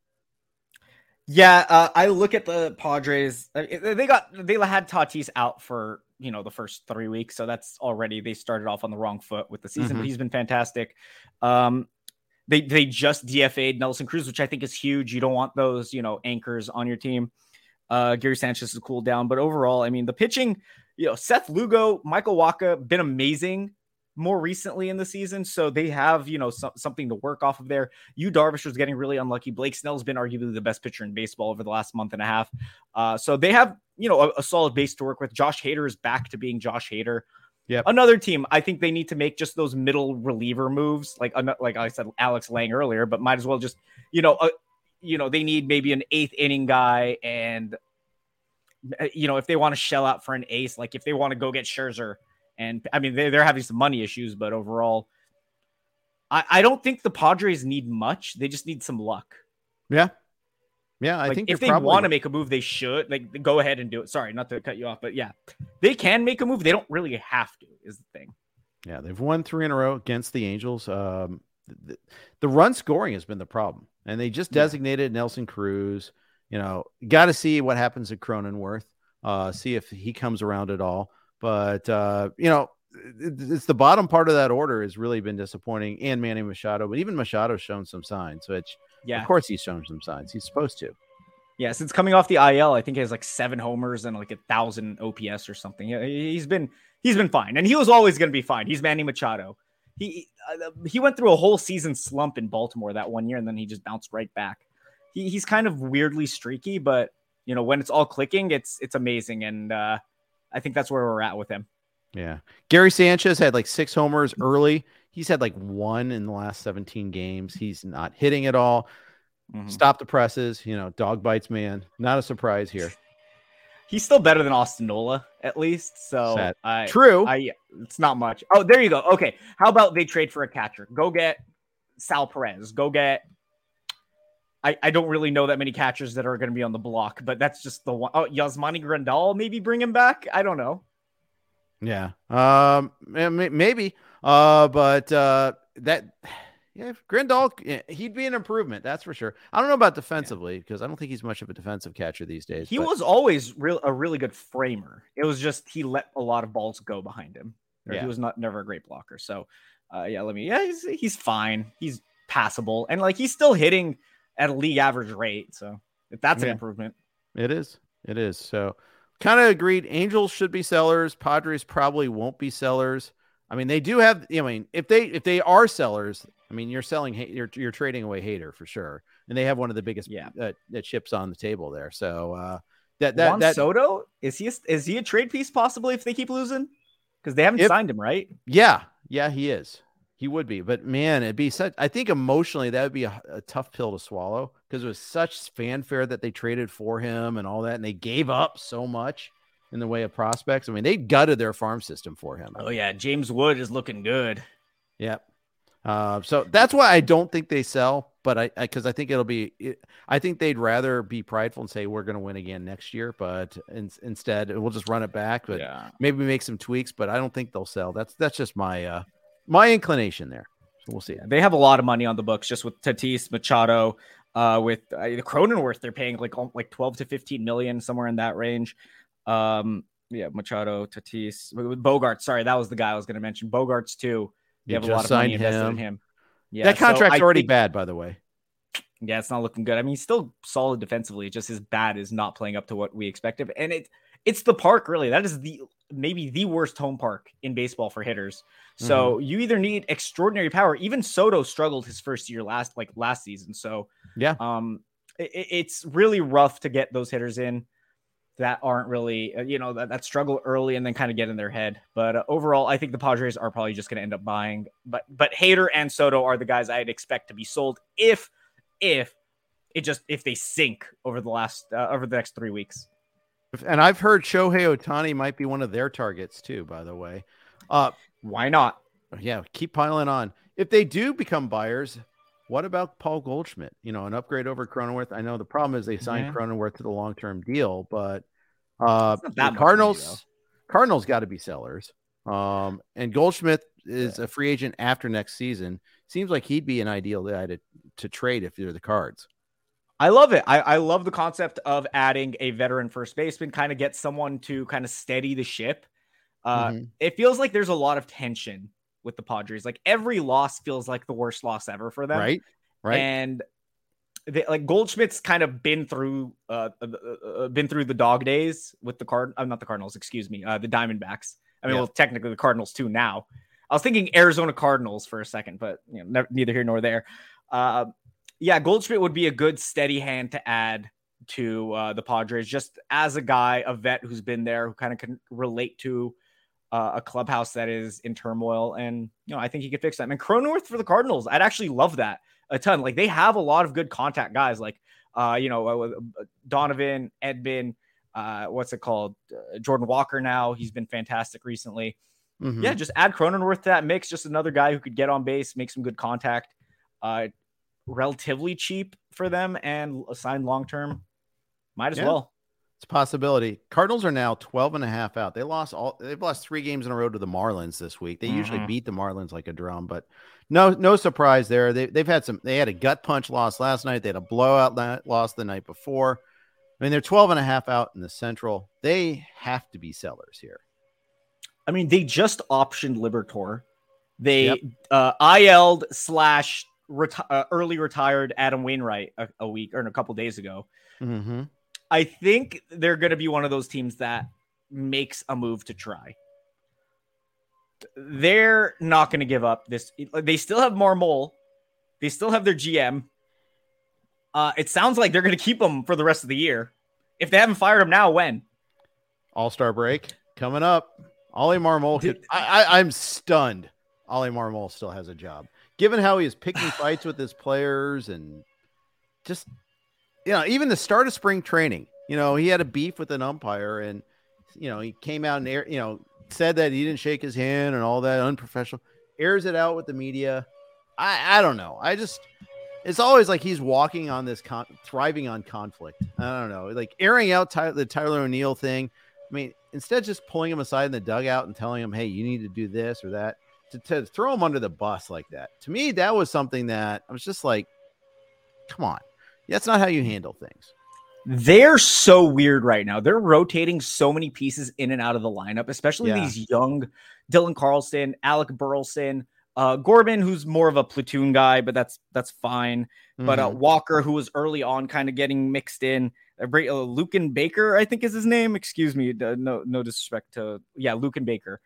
[SPEAKER 3] Yeah, uh, I look at the Padres. Uh, they got they had Tatis out for you know the first three weeks, so that's already they started off on the wrong foot with the season. Mm-hmm. But he's been fantastic. Um, they they just DFA'd Nelson Cruz, which I think is huge. You don't want those you know anchors on your team. Uh, Gary Sanchez is cool down, but overall, I mean the pitching. You know, Seth Lugo, Michael Wacha, been amazing more recently in the season. So they have, you know, so, something to work off of there. Yu Darvish was getting really unlucky. Blake Snell's been arguably the best pitcher in baseball over the last month and a half. Uh, so they have, you know, a, a, solid base to work with. Josh Hader is back to being Josh Hader.
[SPEAKER 2] Yeah.
[SPEAKER 3] Another team, I think they need to make just those middle reliever moves, like like I said, Alex Lange earlier, but might as well just, you know, uh, you know, they need maybe an eighth inning guy, and uh, you know, if they want to shell out for an ace, like if they want to go get Scherzer, and I mean, they're, they're having some money issues, but overall, I, I don't think the Padres need much. They just need some luck.
[SPEAKER 2] Yeah. Yeah, I
[SPEAKER 3] like
[SPEAKER 2] think
[SPEAKER 3] if they probably... want to make a move, they should like go ahead and do it. Sorry, not to cut you off, but yeah, they can make a move. They don't really have to. Is the thing.
[SPEAKER 2] Yeah, they've won three in a row against the Angels. Um, the, the run scoring has been the problem, and they just designated yeah. Nelson Cruz. You know, got to see what happens at Cronenworth. Uh, see if he comes around at all. But uh, you know, it's the bottom part of that order has really been disappointing, and Manny Machado. But even Machado's shown some signs, which yeah, of course he's shown some signs. He's supposed to.
[SPEAKER 3] Yeah, since coming off the IL, I think he has like seven homers and like a thousand OPS or something. He's been he's been fine, and he was always going to be fine. He's Manny Machado. He uh, he went through a whole season slump in Baltimore that one year, and then he just bounced right back. He, he's kind of weirdly streaky, but you know when it's all clicking, it's it's amazing. And uh, I think that's where we're at with him.
[SPEAKER 2] Yeah. Gary Sanchez had like six homers early. He's had like one in the last 17 games. He's not hitting at all. Mm-hmm. Stop the presses. You know, dog bites, man. Not a surprise here.
[SPEAKER 3] He's still better than Austin Nola, at least. So I,
[SPEAKER 2] true.
[SPEAKER 3] I it's not much. Oh, there you go. Okay. How about they trade for a catcher? Go get Sal Perez. Go get I, I don't really know that many catchers that are going to be on the block, but that's just the one. Oh, Yasmani Grandal, maybe bring him back. I don't know.
[SPEAKER 2] Yeah, um, maybe. Uh, but uh, that yeah, Grandal, he'd be an improvement. That's for sure. I don't know about defensively because I don't think he's much of a defensive catcher these days.
[SPEAKER 3] He but... was always real a really good framer. It was just he let a lot of balls go behind him. Yeah. He was not never a great blocker. So, uh, yeah, let me. Yeah, he's he's fine. He's passable, and like he's still hitting at a league average rate. So if that's yeah. an improvement,
[SPEAKER 2] it is. It is. So kind of agreed. Angels should be sellers. Padres probably won't be sellers. I mean, they do have. I mean, if they if they are sellers, I mean, you're selling. You're you're trading away Hader for sure, and they have one of the biggest yeah uh, that chips on the table there. So uh, that that
[SPEAKER 3] Juan
[SPEAKER 2] that
[SPEAKER 3] Soto is he a, is he a trade piece possibly if they keep losing because they haven't if, signed him right?
[SPEAKER 2] Yeah, yeah, he is. He would be, but man, it'd be such. I think emotionally that would be a, a tough pill to swallow because it was such fanfare that they traded for him and all that, and they gave up so much in the way of prospects. I mean, they gutted their farm system for him.
[SPEAKER 3] Oh yeah, James Wood is looking good.
[SPEAKER 2] Yep. Uh, so that's why I don't think they sell, but I because I, I, think it'll be. I think they'd rather be prideful and say we're going to win again next year, but in, instead we'll just run it back. But yeah. maybe make some tweaks. But I don't think they'll sell. That's that's just my uh, my inclination there. So we'll see.
[SPEAKER 3] They have a lot of money on the books just with Tatis, Machado, uh, with uh, the Cronenworth. They're paying like like twelve to fifteen million somewhere in that range. Um, yeah, Machado, Tatis, Bogart. Sorry, that was the guy I was going to mention. Bogaerts too. They have a lot of money him. invested in him.
[SPEAKER 2] Yeah, that contract's so already think, bad, by the way.
[SPEAKER 3] Yeah, it's not looking good. I mean, he's still solid defensively. just as bad as not playing up to what we expected. And it it's the park, really. That is the maybe the worst home park in baseball for hitters. So mm-hmm. you either need extraordinary power. Even Soto struggled his first year last like last season. So
[SPEAKER 2] yeah,
[SPEAKER 3] um, it, it's really rough to get those hitters in that aren't really uh, you know that, that struggle early and then kind of get in their head. But uh, overall, I think the Padres are probably just going to end up buying. But but Hader and Soto are the guys I'd expect to be sold if if it just if they sink over the last uh, over the next three weeks.
[SPEAKER 2] And I've heard Shohei Ohtani might be one of their targets too. By the way, uh,
[SPEAKER 3] why not?
[SPEAKER 2] Yeah, keep piling on. If they do become buyers, what about Paul Goldschmidt? You know, an upgrade over Cronenworth. I know the problem is they signed yeah. Cronenworth to the long term deal, but uh, the Cardinals, money, Cardinals got to be sellers. Um, and Goldschmidt is yeah. a free agent after next season. Seems like he'd be an ideal guy to, to trade if they're the Cards.
[SPEAKER 3] I love it. I, I love the concept of adding a veteran first baseman, kind of get someone to kind of steady the ship. Uh, mm-hmm. It feels like there's a lot of tension with the Padres. Like every loss feels like the worst loss ever for them.
[SPEAKER 2] Right. Right.
[SPEAKER 3] And they, like Goldschmidt's kind of been through uh, uh, uh, uh been through the dog days with the card I'm uh, not the Cardinals, excuse me, uh, the Diamondbacks. I mean, yeah. well, technically the Cardinals too now. I was thinking Arizona Cardinals for a second, but you know, neither here nor there. Uh, yeah, Goldschmidt would be a good steady hand to add to uh, the Padres, just as a guy, a vet who's been there, who kind of can relate to uh, a clubhouse that is in turmoil. And, you know, I think he could fix that. And Cronenworth for the Cardinals, I'd actually love that a ton. Like they have a lot of good contact guys, like, uh, you know, uh, uh Donovan, Edman, uh, what's it called? Uh, Jordan Walker now. He's been fantastic recently. Mm-hmm. Yeah, just add Cronenworth to that mix. Just another guy who could get on base, make some good contact. Uh, relatively cheap for them and signed long term. Might as yeah. well.
[SPEAKER 2] It's a possibility. Cardinals are now 12 and a half out. They lost all they've lost three games in a row to the Marlins this week. They mm-hmm. usually beat the Marlins like a drum, but no no surprise there. They they've had some they had a gut punch loss last night. They had a blowout loss the night before. I mean, they're 12 and a half out in the central. They have to be sellers here.
[SPEAKER 3] I mean, they just optioned Liberatore. They yep. uh IL'd slash reti- uh, early retired Adam Wainwright a, a, week or a couple days ago.
[SPEAKER 2] Mm-hmm.
[SPEAKER 3] I think they're going to be one of those teams that makes a move to try. They're not going to give up this. They still have Marmol. They still have their GM. Uh, it sounds like they're going to keep him for the rest of the year. If they haven't fired him now, when?
[SPEAKER 2] All Star break coming up. Oli Marmol. Could, I, I, I'm stunned. Oli Marmol still has a job, given how he is picking fights with his players and just you know, even the start of spring training, you know, he had a beef with an umpire and, you know, he came out and, you know, said that he didn't shake his hand and all that unprofessional, airs it out with the media. I, I don't know. I just, it's always like he's walking on this, con- thriving on conflict. I don't know. Like airing out Ty- the Tyler O'Neill thing. I mean, instead of just pulling him aside in the dugout and telling him, hey, you need to do this or that, to, to throw him under the bus like that, to me, that was something that I was just like, come on. That's not how you handle things.
[SPEAKER 3] They're so weird right now. They're rotating so many pieces in and out of the lineup, especially yeah. these young Dylan Carlson, Alec Burleson, uh, Gorman, who's more of a platoon guy, but that's that's fine. Mm-hmm. But uh, mm-hmm. Walker, who was early on, kind of getting mixed in. Uh, Luken Baker, I think is his name. Excuse me, no no disrespect to yeah, Luken Baker.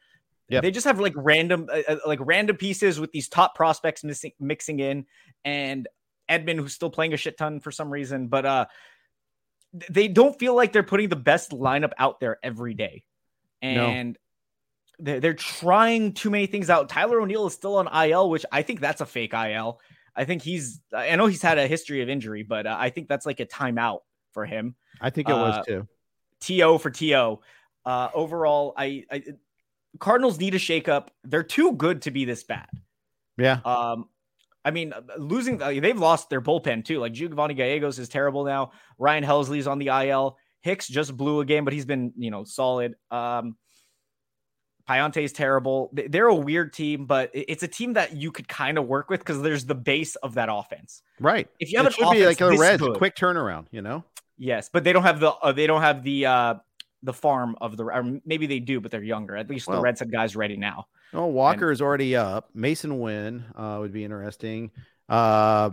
[SPEAKER 3] Yeah, they just have like random uh, uh, like random pieces with these top prospects missing mixing in, and Edman, who's still playing a shit ton for some reason, but uh, they don't feel like they're putting the best lineup out there every day, and no. they're, they're trying too many things out. Tyler O'Neill is still on IL, which I think that's a fake IL. I think he's. I know he's had a history of injury, but uh, I think that's like a timeout for him.
[SPEAKER 2] I think it was uh, too.
[SPEAKER 3] To for to. Uh, overall, I, I Cardinals need a shakeup. They're too good to be this bad.
[SPEAKER 2] Yeah.
[SPEAKER 3] Um, I mean, losing uh, they've lost their bullpen too. Like Giovanni Gallegos is terrible now. Ryan Helsley's on the IL. Hicks just blew a game, but he's been you know solid. Um, is terrible. They're a weird team, but it's a team that you could kind of work with because there's the base of that offense.
[SPEAKER 2] Right.
[SPEAKER 3] If you have
[SPEAKER 2] it
[SPEAKER 3] an should
[SPEAKER 2] be like a Reds, quick turnaround. You know.
[SPEAKER 3] Yes, but they don't have the uh, they don't have the uh the farm of the or maybe they do, but they're younger. At least well, the Reds had guys ready now.
[SPEAKER 2] Oh, Walker and, is already up. Masyn Winn uh, would be interesting. Uh,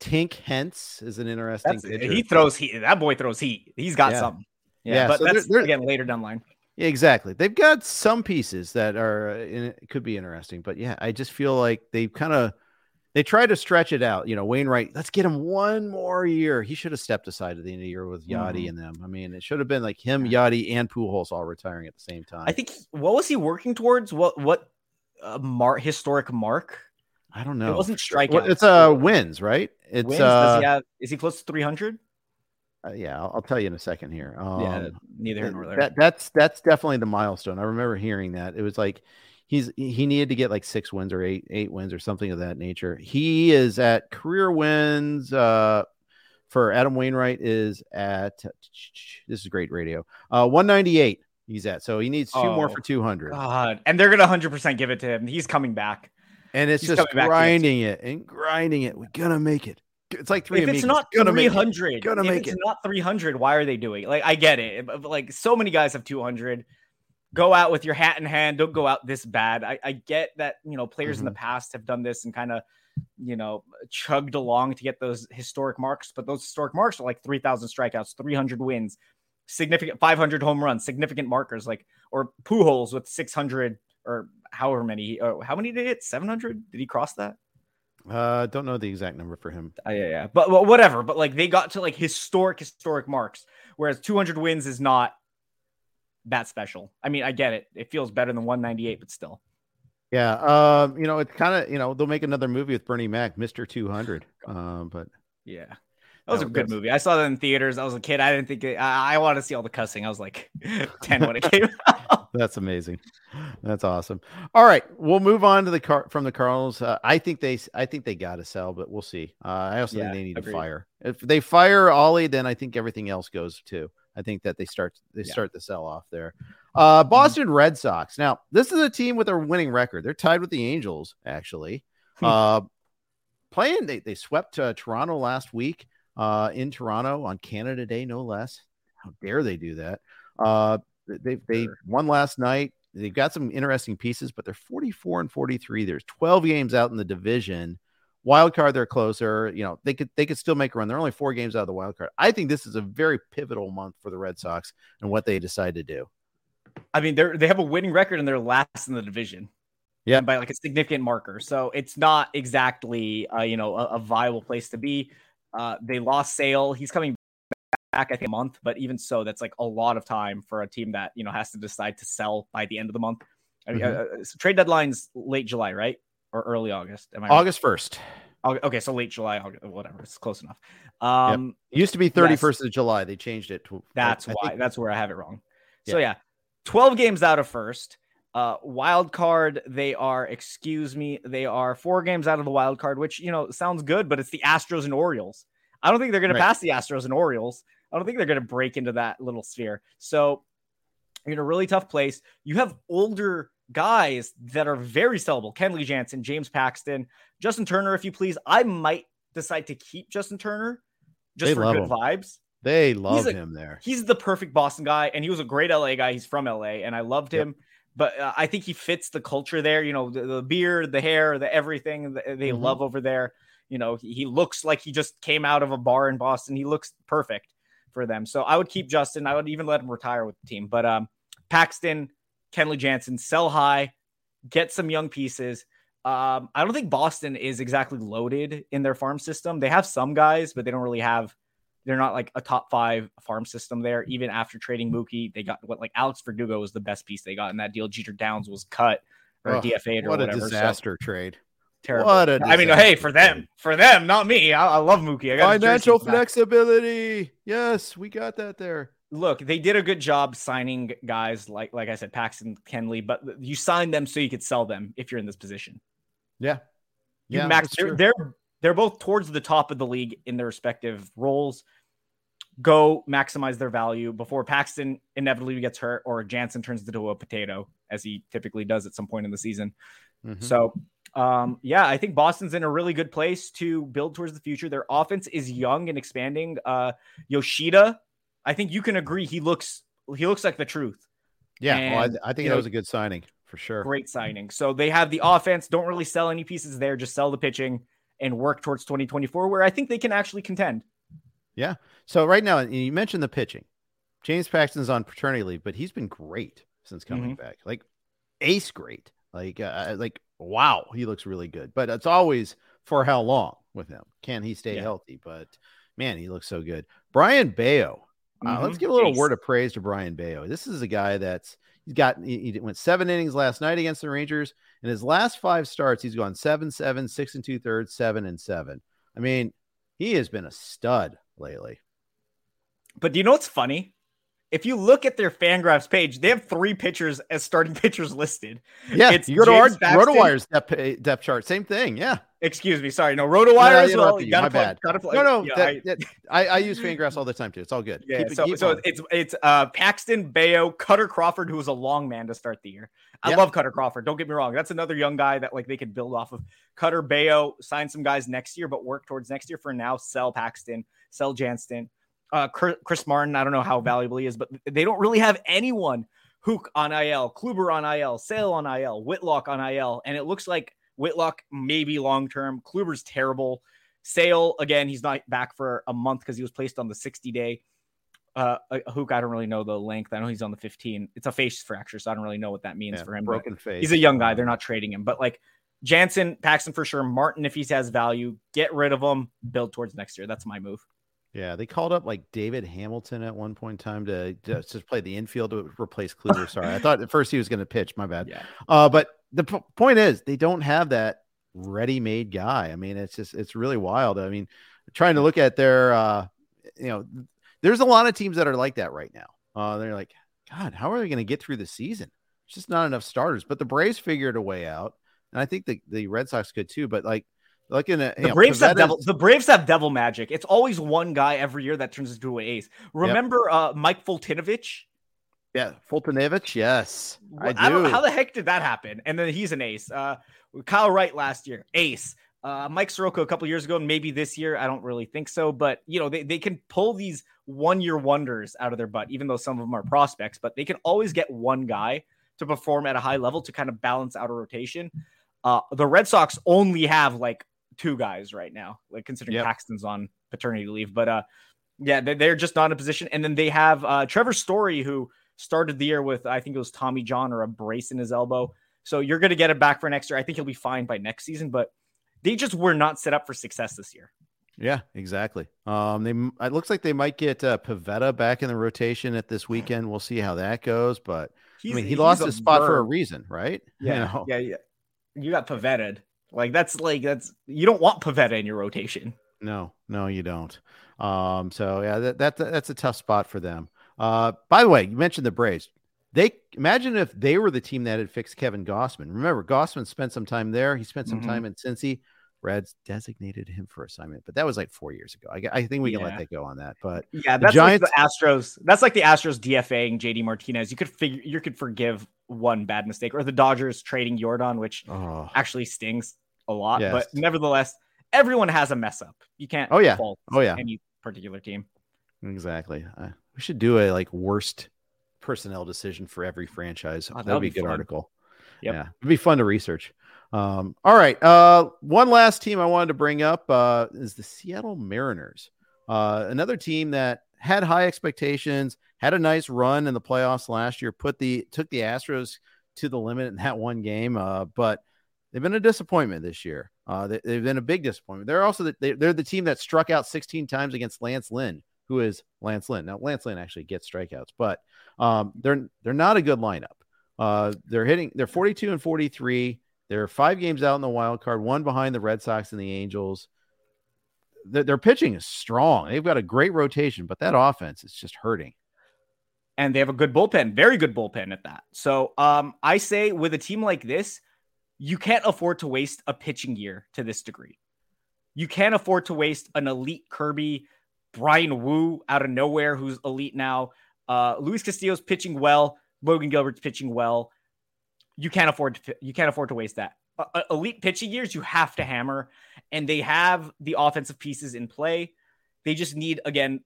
[SPEAKER 2] Tink Hence is an interesting.
[SPEAKER 3] He throws heat. That boy throws heat. He's got yeah. something. Yeah, yeah but so that's they're, they're, again later down line.
[SPEAKER 2] Yeah, exactly. They've got some pieces that are in, could be interesting, but yeah, I just feel like they kind of they tried to stretch it out. You know, Wainwright, let's get him one more year. He should have stepped aside at the end of the year with Yadi mm. and them. I mean, it should have been like him, Yadi, and Pujols all retiring at the same time.
[SPEAKER 3] I think what was he working towards? What what uh, mark historic mark?
[SPEAKER 2] I don't know.
[SPEAKER 3] It wasn't strikeout. Well,
[SPEAKER 2] it's uh wins, right? It's
[SPEAKER 3] wins?
[SPEAKER 2] uh
[SPEAKER 3] Does he have, is he close to 300?
[SPEAKER 2] Uh, yeah, I'll, I'll, tell you in a second here. Um,
[SPEAKER 3] yeah, neither here nor there.
[SPEAKER 2] That, that's that's definitely the milestone. I remember hearing that. It was like he's he needed to get like six wins or eight eight wins or something of that nature. He is at career wins. Uh, for Adam Wainwright is at this is great radio. Uh, 198 he's at. So he needs two oh, more for 200.
[SPEAKER 3] God. And they're going to 100% give it to him. He's coming back.
[SPEAKER 2] And it's he's just grinding it and grinding it. We're going to make it. It's like three.
[SPEAKER 3] If it's not gonna 300, make it. Gonna if make it's it. not 300, why are they doing it? Like, I get it. But, like, so many guys have 200. Go out with your hat in hand. Don't go out this bad. I, I get that, you know, players mm-hmm. in the mm-hmm. past have done this and kind of, you know, chugged along to get those historic marks. But those historic marks are like 3,000 strikeouts, 300 wins, significant 500 home runs, significant markers like or Pujols with 600 or however many. Uh, how many did he hit? 700? Did he cross that?
[SPEAKER 2] Uh, don't know the exact number for him.
[SPEAKER 3] Uh, yeah, yeah, but, but whatever. But like they got to like historic, historic marks, whereas 200 wins is not that special. I mean, I get it. It feels better than 198, but still.
[SPEAKER 2] Yeah. Um, you know, it's kind of you know they'll make another movie with Bernie Mac, Two Hundred. Um, but
[SPEAKER 3] yeah, that was no, a good movie. I saw that in theaters. I was a kid. I didn't think it, I, I want to see all the cussing. I was like (laughs) 10 when it came (laughs) out.
[SPEAKER 2] That's amazing. That's awesome. All right, we'll move on to the car from the Cardinals. Uh, I think they I think they got to sell, but we'll see. Uh, I also yeah, think they need agreed. to fire. If they fire Oli, then I think everything else goes too. I think that they start they yeah. start the sell off there. Uh, mm-hmm. Boston. Red Sox. Now, this is a team with a winning record. They're tied with the Angels actually. Hmm. uh, playing they they swept uh, Toronto last week uh, in Toronto on Canada Day, no less. How dare they do that? Uh, they they sure. won last night. They've got some interesting pieces, but they're 44 and 43. There's 12 games out in the division. Wild card, they're closer. You know, they could they could still make a run. They're only four games out of the wild card. I think this is a very pivotal month for the Red Sox and what they decide to do.
[SPEAKER 3] I mean, they're they have a winning record and they're last in the division. Yeah, by like a significant marker. So it's not exactly uh, you know a, a viable place to be. Uh, they lost Sale. He's coming back, I think, a month, but even so, that's like a lot of time for a team that you know has to decide to sell by the end of the month. Mm-hmm. uh, uh trade deadline's late July, right, or early August?
[SPEAKER 2] Am I August first?
[SPEAKER 3] Right? Okay, so late July, August, whatever. It's close enough. Um,
[SPEAKER 2] yep. used to be thirty first yes. of July. They changed it to.
[SPEAKER 3] That's I, why. I think, that's where I have it wrong. Yeah. So yeah, twelve games out of first. Uh, wild card, they are, excuse me, they are four games out of the wild card, which, you know, sounds good, but it's the Astros and Orioles. I don't think they're going right. to pass the Astros and Orioles. I don't think they're going to break into that little sphere. So you're in a really tough place. You have older guys that are very sellable. Kenley Jansen, James Paxton, Justin Turner, if you please. I might decide to keep Justin Turner just they for good him. vibes.
[SPEAKER 2] They love a, him there.
[SPEAKER 3] He's the perfect Boston guy, and he was a great LA guy. He's from LA, and I loved him. Yep but uh, I think he fits the culture there. You know, the, the beard, the hair, the everything they mm-hmm. love over there. You know, he, he, looks like he just came out of a bar in Boston. He looks perfect for them. So I would keep Justin. I would even let him retire with the team. But um, Paxton, Kenley Jansen, sell high, get some young pieces. Um, I don't think Boston is exactly loaded in their farm system. They have some guys, but they don't really have they're not like a top five farm system there. Even after trading Mookie, they got what like Alex Verdugo was the best piece they got in that deal. Jeter Downs was cut or oh, DFA'd or
[SPEAKER 2] what
[SPEAKER 3] whatever.
[SPEAKER 2] a disaster so, trade.
[SPEAKER 3] Terrible. What a I mean, hey, for them, for them, not me. I, I love Mookie. I
[SPEAKER 2] got Financial flexibility. Yes, we got that there.
[SPEAKER 3] Look, they did a good job signing guys like like I said, Paxton Kenley, but you signed them so you could sell them if you're in this position.
[SPEAKER 2] Yeah.
[SPEAKER 3] You yeah, max they're, they're they're both towards the top of the league in their respective roles go maximize their value before Paxton inevitably gets hurt or Jansen turns into a potato, as he typically does at some point in the season. Mm-hmm. So, um, yeah, I think Boston's in a really good place to build towards the future. Their offense is young and expanding. Uh, Yoshida, I think you can agree he looks he looks like the truth.
[SPEAKER 2] Yeah, and, well, I, I, think that know, was a good signing for sure.
[SPEAKER 3] Great signing. So they have the offense. Don't really sell any pieces there. Just sell the pitching and work towards 2024, where I think they can actually contend.
[SPEAKER 2] Yeah. So right now, you mentioned the pitching. James Paxton's on paternity leave, but he's been great since coming mm-hmm. back. Like ace great. Like uh, like wow, he looks really good. But it's always for how long with him? Can he stay yeah. healthy? But man, he looks so good. Brayan Bello. Uh, mm-hmm. Let's give a little word of praise to Brayan Bello. This is a guy that's he's got he, he, went seven innings last night against the Rangers. In his last five starts, he's gone seven, seven, six and two thirds, seven and seven. I mean, he has been a stud lately.
[SPEAKER 3] But do you know what's funny? If you look at their Fangraphs page, they have three pitchers as starting (laughs) pitchers listed.
[SPEAKER 2] Yeah, it's you go to our RotoWire's depth, depth chart. Same thing. Yeah.
[SPEAKER 3] Excuse me. Sorry. No, RotoWire as well.
[SPEAKER 2] You, gotta bad. Gotta. No, no. That, I, that, I, I, use Fangraphs all the time too. It's all good.
[SPEAKER 3] Yeah. Keep, so, keep so on. it's it's uh Paxton, Bello, Kutter Crawford, who was a long man to start the year. I yep. love Kutter Crawford. Don't get me wrong. That's another young guy that like they could build off of. Kutter Bello sign some guys next year, but work towards next year. For now, sell Paxton, sell Jansen. Uh, Chris Martin, I don't know how valuable he is, but they don't really have anyone. Houck on IL, Kluber on IL, Sale on IL, Whitlock on IL, and it looks like Whitlock maybe long term. Kluber's terrible. Sale again, he's not back for a month because he was placed on the 60 day. Uh, Houck, I don't really know the length. I know he's on the 15. It's a face fracture, so I don't really know what that means yeah, for him.
[SPEAKER 2] Broken face.
[SPEAKER 3] He's a young guy. They're not trading him, but like Jansen, Paxton for sure. Martin, if he has value, get rid of him. Build towards next year. That's my move.
[SPEAKER 2] Yeah, they called up like David Hamilton at one point in time to just play the infield to replace Kluber. Sorry, I thought at first he was going to pitch. My bad. (laughs)
[SPEAKER 3] Yeah.
[SPEAKER 2] Uh, but the p- point is, they don't have that ready-made guy. I mean, it's just it's really wild. I mean, trying to look at their, uh, you know, there's a lot of teams that are like that right now. Uh, they're like, God, how are they going to get through the season? It's just not enough starters. But the Braves figured a way out, and I think the the Red Sox could too. But like looking at
[SPEAKER 3] the know, Braves have devil. The Braves have devil magic. It's always one guy every year that turns into an ace. Remember yep. uh, Mike Foltynewicz?
[SPEAKER 2] Yeah, Foltynewicz. Yes,
[SPEAKER 3] I, I, don't how the heck did that happen. And then he's an ace. Uh, Kyle Wright last year, ace. Uh, Mike Soroka a couple years ago, and maybe this year. I don't really think so, but you know they, they can pull these one year wonders out of their butt, even though some of them are prospects. But they can always get one guy to perform at a high level to kind of balance out a rotation. Uh, the Red Sox only have like two guys right now, like considering yep. Paxton's on paternity leave. But uh, yeah, they're just not in a position. And then they have uh, Trevor Story, who started the year with I think it was Tommy John or a brace in his elbow. So you're going to get it back for next year. I think he'll be fine by next season, but they just were not set up for success this year.
[SPEAKER 2] Yeah, exactly. Um, they it looks like they might get uh, Pivetta back in the rotation at this weekend. We'll see how that goes, but he's, I mean, he lost his spot for a reason, right? (laughs)
[SPEAKER 3] Yeah, you know? yeah, yeah. You got Pivetta. Like that's like that's you don't want Pivetta in your rotation.
[SPEAKER 2] No, no, you don't. Um, so yeah, that, that that's a tough spot for them. Uh, by the way, you mentioned the Braves. They imagine if they were the team that had fixed Kevin Gausman. Remember, Gossman spent some time there. He spent some mm-hmm. time in Cincy. Reds designated him for assignment, but that was like four years ago. I, I think we can yeah. let that go on that. But
[SPEAKER 3] yeah, that's the Giants, like the Astros. That's like the Astros DFAing JD Martinez. You could figure you could forgive one bad mistake, or the Dodgers trading Yordan, which oh. actually stings a lot. Yes. But nevertheless, everyone has a mess up. You can't.
[SPEAKER 2] Oh yeah. oh yeah.
[SPEAKER 3] Any particular team.
[SPEAKER 2] Exactly. Uh, we should do a like worst personnel decision for every franchise. Oh, That'd be a good article. Yep. Yeah, it'd be fun to research. Um, all right. Uh, one last team I wanted to bring up uh, is the Seattle Mariners. Uh, another team that had high expectations, had a nice run in the playoffs last year, put the took the Astros to the limit in that one game, uh, but they've been a disappointment this year. Uh, they, have been a big disappointment. They're also the, they, they're the team that struck out 16 times against Lance Lynn, who is Lance Lynn. Now Lance Lynn actually gets strikeouts, but um, they're they're not a good lineup. Uh, they're hitting they're 42 and 43. They're five games out in the wild card, one behind the Red Sox and the Angels. Their, their pitching is strong. They've got a great rotation, but that offense is just hurting.
[SPEAKER 3] And they have a good bullpen, very good bullpen at that. So um, I say with a team like this, you can't afford to waste a pitching year to this degree. You can't afford to waste an elite Kirby, Bryan Woo out of nowhere, who's elite now. Uh, Luis Castillo's pitching well. Logan Gilbert's pitching well. You can't afford to you can't afford to waste that. Uh, elite pitching years, you have to hammer, and they have the offensive pieces in play. They just need again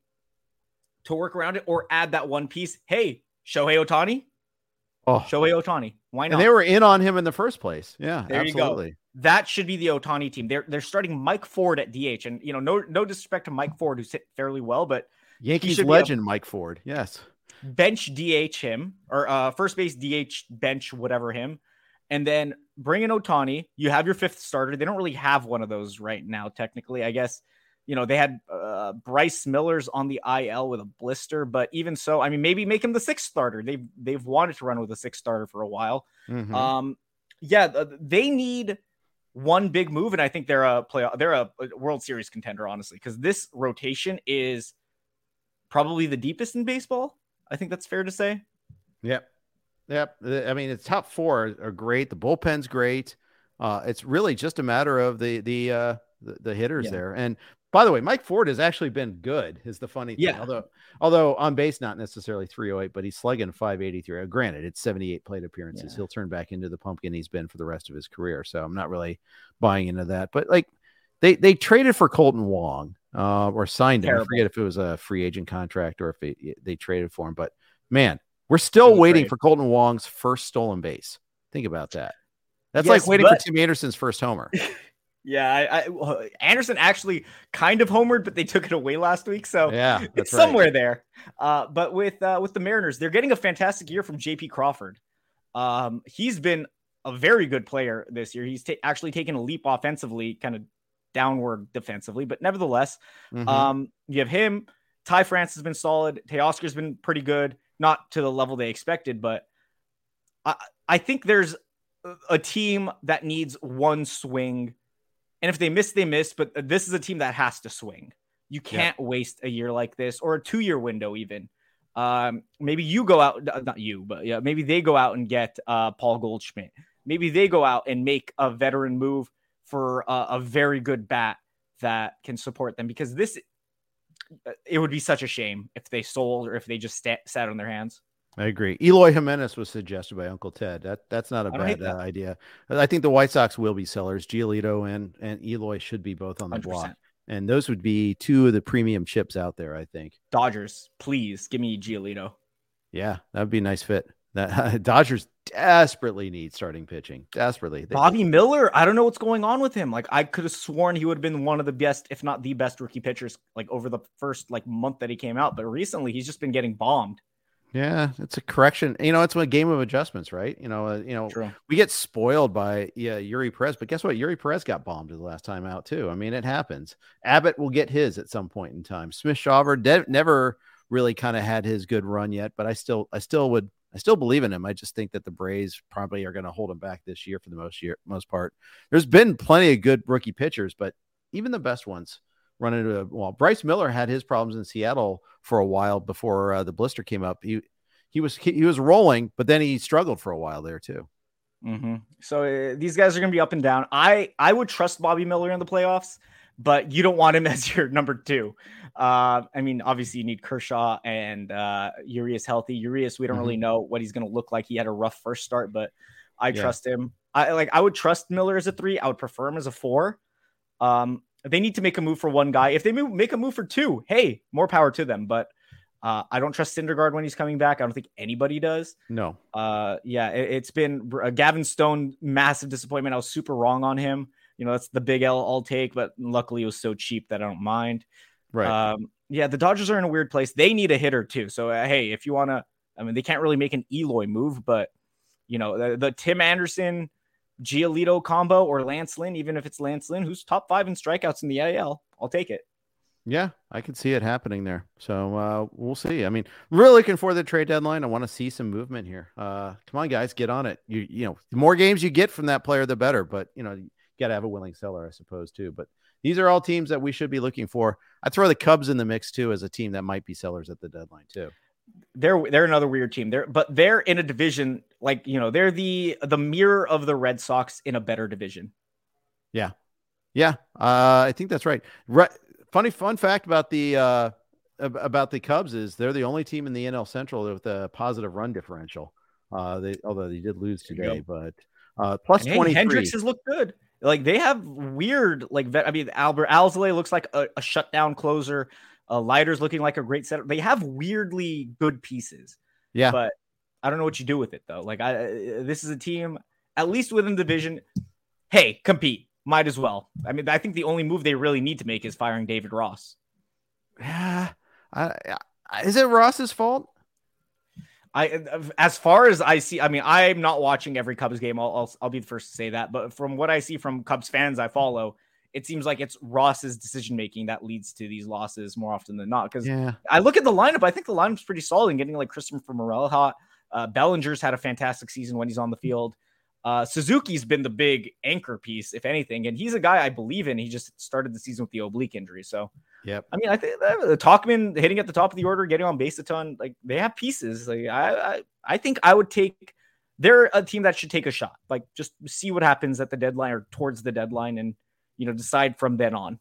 [SPEAKER 3] to work around it or add that one piece. Hey, Shohei Ohtani, Oh, Shohei Ohtani. Why not?
[SPEAKER 2] And they were in on him in the first place. Yeah, there absolutely.
[SPEAKER 3] you go. That should be the Ohtani team. They're they're starting Mike Ford at DH, and you know, no no disrespect to Mike Ford, who's hit fairly well, but
[SPEAKER 2] Yankees legend Mike Ford. Yes,
[SPEAKER 3] bench DH him or uh, first base DH bench whatever him, and then bring in Ohtani. You have your fifth starter. They don't really have one of those right now, technically. I guess you know, they had uh, Bryce Miller's on the IL with a blister, but even so, I mean, maybe make him the sixth starter. They've they've wanted to run with a sixth starter for a while. Mm-hmm. Um, yeah, they need one big move, and I think they're a play. They're a World Series contender, honestly, because this rotation is probably the deepest in baseball. I think that's fair to say.
[SPEAKER 2] Yep. Yep. I mean, the top four are great. The bullpen's great. Uh, it's really just a matter of the the uh, the, the hitters yeah. there. And by the way, Mike Ford has actually been good. Is the funny thing.
[SPEAKER 3] Yeah.
[SPEAKER 2] Although although on base not necessarily 308, but he's slugging 583. Granted, it's 78 plate appearances. Yeah. He'll turn back into the pumpkin he's been for the rest of his career. So I'm not really buying into that. But like they they traded for Kolten Wong uh, or signed Terrible. him. I forget if it was a free agent contract or if they, they traded for him. But man, we're still waiting for Kolten Wong's first stolen base. Think about that. That's yes, like waiting but... for Tim Anderson's first homer. (laughs)
[SPEAKER 3] Yeah, I, I Anderson actually kind of homered, but they took it away last week, so
[SPEAKER 2] yeah,
[SPEAKER 3] it's right. somewhere there. Uh, but with uh, with the Mariners, they're getting a fantastic year from J.P. Crawford. Um, he's been a very good player this year. He's ta- actually taken a leap offensively, kind of downward defensively, but nevertheless, mm-hmm. um, you have him. Ty France has been solid. Teoscar's been pretty good, not to the level they expected, but I I think there's a team that needs one swing and if they miss, they miss. But this is a team that has to swing. You can't yeah. waste a year like this or a two year window, even. Um, maybe you go out, not you, but yeah, maybe they go out and get uh, Paul Goldschmidt. Maybe they go out and make a veteran move for uh, a very good bat that can support them because this, it would be such a shame if they sold or if they just sat, sat on their hands.
[SPEAKER 2] I agree. Eloy Jimenez was suggested by Uncle Ted. That that's not a bad uh, idea. I think the White Sox will be sellers. Giolito and and Eloy should be both on the 100%. block, and those would be two of the premium chips out there. I think.
[SPEAKER 3] Dodgers, please give me Giolito.
[SPEAKER 2] Yeah, that would be a nice fit. That (laughs) Dodgers desperately need starting pitching. Desperately.
[SPEAKER 3] They, Bobby Miller, I don't know what's going on with him. Like I could have sworn he would have been one of the best, if not the best rookie pitchers, like over the first like month that he came out. But recently he's just been getting bombed.
[SPEAKER 2] Yeah, it's a correction. You know, it's a game of adjustments, right? You know, uh, you know, True. we get spoiled by yeah Eury Perez, but guess what? Eury Perez got bombed the last time out too. I mean, it happens. Abbott will get his at some point in time. Smith Shawver de- never really kind of had his good run yet, but I still, I still would, I still believe in him. I just think that the Braves probably are going to hold him back this year for the most year, most part. There's been plenty of good rookie pitchers, but even the best ones run into a well. Bryce Miller had his problems in Seattle for a while before uh, the blister came up. He he was he, he, was rolling, but then he struggled for a while there too.
[SPEAKER 3] Mm-hmm. So uh, these guys are going to be up and down. I I would trust Bobby Miller in the playoffs, but you don't want him (laughs) as your number two. Uh, I mean, obviously you need Kershaw and uh, Urias healthy. Urias, we don't mm-hmm. really know what he's going to look like. He had a rough first start, but I yeah. trust him. I like I would trust Miller as a three. I would prefer him as a four. Um, they need to make a move for one guy. If they move, make a move for two, hey, more power to them. But uh, I don't trust Syndergaard when he's coming back. I don't think anybody does.
[SPEAKER 2] No.
[SPEAKER 3] Uh, yeah, it, has been uh, Gavin Stone, massive disappointment. I was super wrong on him. You know, that's the big L I'll take, but luckily it was so cheap that I don't mind.
[SPEAKER 2] Right.
[SPEAKER 3] Um, yeah, the Dodgers are in a weird place. They need a hitter too. So uh, hey, if you want to, I mean, they can't really make an Eloy move, but you know, the, the Tim Anderson, Giolito combo or Lance Lynn, even if it's Lance Lynn, who's top five in strikeouts in the AL, I'll take it.
[SPEAKER 2] Yeah, I can see it happening there. So uh, we'll see. I mean, really looking for the trade deadline. I want to see some movement here. Uh, come on, guys, get on it. You you know, the more games you get from that player, the better. But you know, you got to have a willing seller, I suppose, too. But these are all teams that we should be looking for. I throw the Cubs in the mix too as a team that might be sellers at the deadline too.
[SPEAKER 3] They're they're another weird team. They're but they're in a division like you know they're the the mirror of the Red Sox in a better division.
[SPEAKER 2] Yeah, yeah, uh, I think that's right. Right Funny fun fact about the uh, about the Cubs is they're the only team in the NL Central with a positive run differential. Uh, they although they did lose today, but uh, plus twenty.
[SPEAKER 3] Hendricks has looked good. Like they have weird like I mean Adbert Alzolay looks like a, a shutdown closer. Uh, Leiter's looking like a great setter. They have weirdly good pieces.
[SPEAKER 2] Yeah,
[SPEAKER 3] but I don't know what you do with it though. Like I, this is a team at least within the division. Hey, compete might as well. I mean, I think the only move they really need to make is firing David Ross.
[SPEAKER 2] Yeah, I, I, is it Ross's fault?
[SPEAKER 3] I, as far as I see, I mean, I'm not watching every Cubs game. I'll, I'll, I'll be the first to say that. But from what I see from Cubs fans I follow, it seems like it's Ross's decision making that leads to these losses more often than not. Because
[SPEAKER 2] yeah.
[SPEAKER 3] I look at the lineup, I think the lineup's pretty solid. And getting like Christopher Morel hot. Uh, Bellinger's had a fantastic season when he's on the field. Uh, Suzuki's been the big anchor piece, if anything, and he's a guy I believe in. He just started the season with the oblique injury, so
[SPEAKER 2] Yep.
[SPEAKER 3] I mean, I think uh, Tauchman hitting at the top of the order, getting on base a ton, like they have pieces. Like I, I, I think I would take. They're a team that should take a shot. Like just see what happens at the deadline or towards the deadline, and you know decide from then on.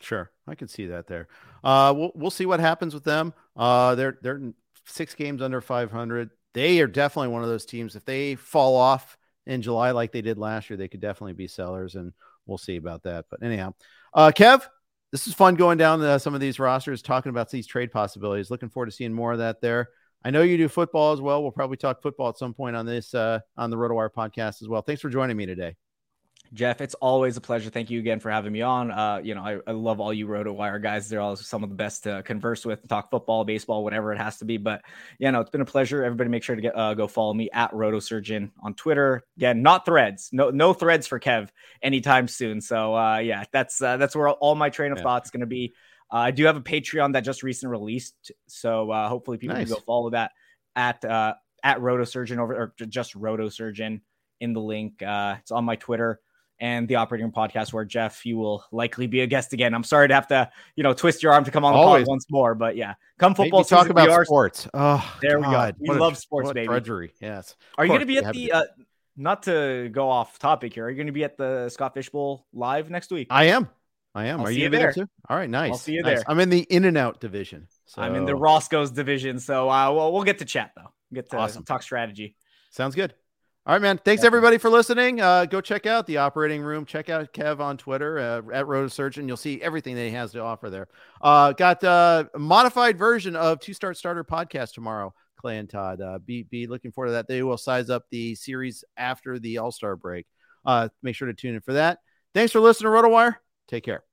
[SPEAKER 2] Sure, I can see that there. Uh, we'll we'll see what happens with them. Uh, they're they're six games under 500. They are definitely one of those teams. If they fall off in July like they did last year, they could definitely be sellers, and we'll see about that. But anyhow, uh, Kev, this is fun going down the, some of these rosters, talking about these trade possibilities. Looking forward to seeing more of that there. I know you do football as well. We'll probably talk football at some point on this uh, on the RotoWire podcast as well. Thanks for joining me today.
[SPEAKER 3] Jeff, it's always a pleasure. Thank you again for having me on. Uh, you know, I, I love all you RotoWire guys. They're all some of the best to converse with, talk football, baseball, whatever it has to be. But yeah, know, it's been a pleasure. Everybody, make sure to get uh, go follow me at RotoSurgeon on Twitter. Again, not threads. No, no threads for Kev anytime soon. So uh, yeah, that's uh, that's where all my train of yeah. thoughts going to be. Uh, I do have a Patreon that just recently released, so uh, hopefully people nice. can go follow that at uh, at RotoSurgeon over or just RotoSurgeon in the link. Uh, it's on my Twitter and the operating room podcast where Jeff, you will likely be a guest again. I'm sorry to have to, you know, twist your arm to come on the Always. pod once more, but yeah, come football.
[SPEAKER 2] Talk about are, sports.
[SPEAKER 3] Oh, there God. we go. We love a, sports, baby.
[SPEAKER 2] Drudgery. Yes.
[SPEAKER 3] Are you going to be at the? Uh, not to go off topic here. Are you going to be at the Scott Fish Bowl live next week?
[SPEAKER 2] I am. I am.
[SPEAKER 3] I'll
[SPEAKER 2] are
[SPEAKER 3] you,
[SPEAKER 2] you
[SPEAKER 3] there?
[SPEAKER 2] too? All right, nice.
[SPEAKER 3] I'll see you
[SPEAKER 2] nice.
[SPEAKER 3] there.
[SPEAKER 2] I'm in the in and out division. So.
[SPEAKER 3] I'm in the Roscoe's division, so uh, we'll, we'll get to chat though. Get to awesome. talk strategy.
[SPEAKER 2] Sounds good. All right, man. Thanks everybody for listening. Uh, go check out the operating room. Check out Kev on Twitter uh, at RotoSurgeon. You'll see everything that he has to offer there. Uh, got uh, a modified version of Two Start Starter podcast tomorrow. Clay and Todd. Uh, be be looking forward to that. They will size up the series after the All Star break. Uh, make sure to tune in for that. Thanks for listening to RotoWire. Take care.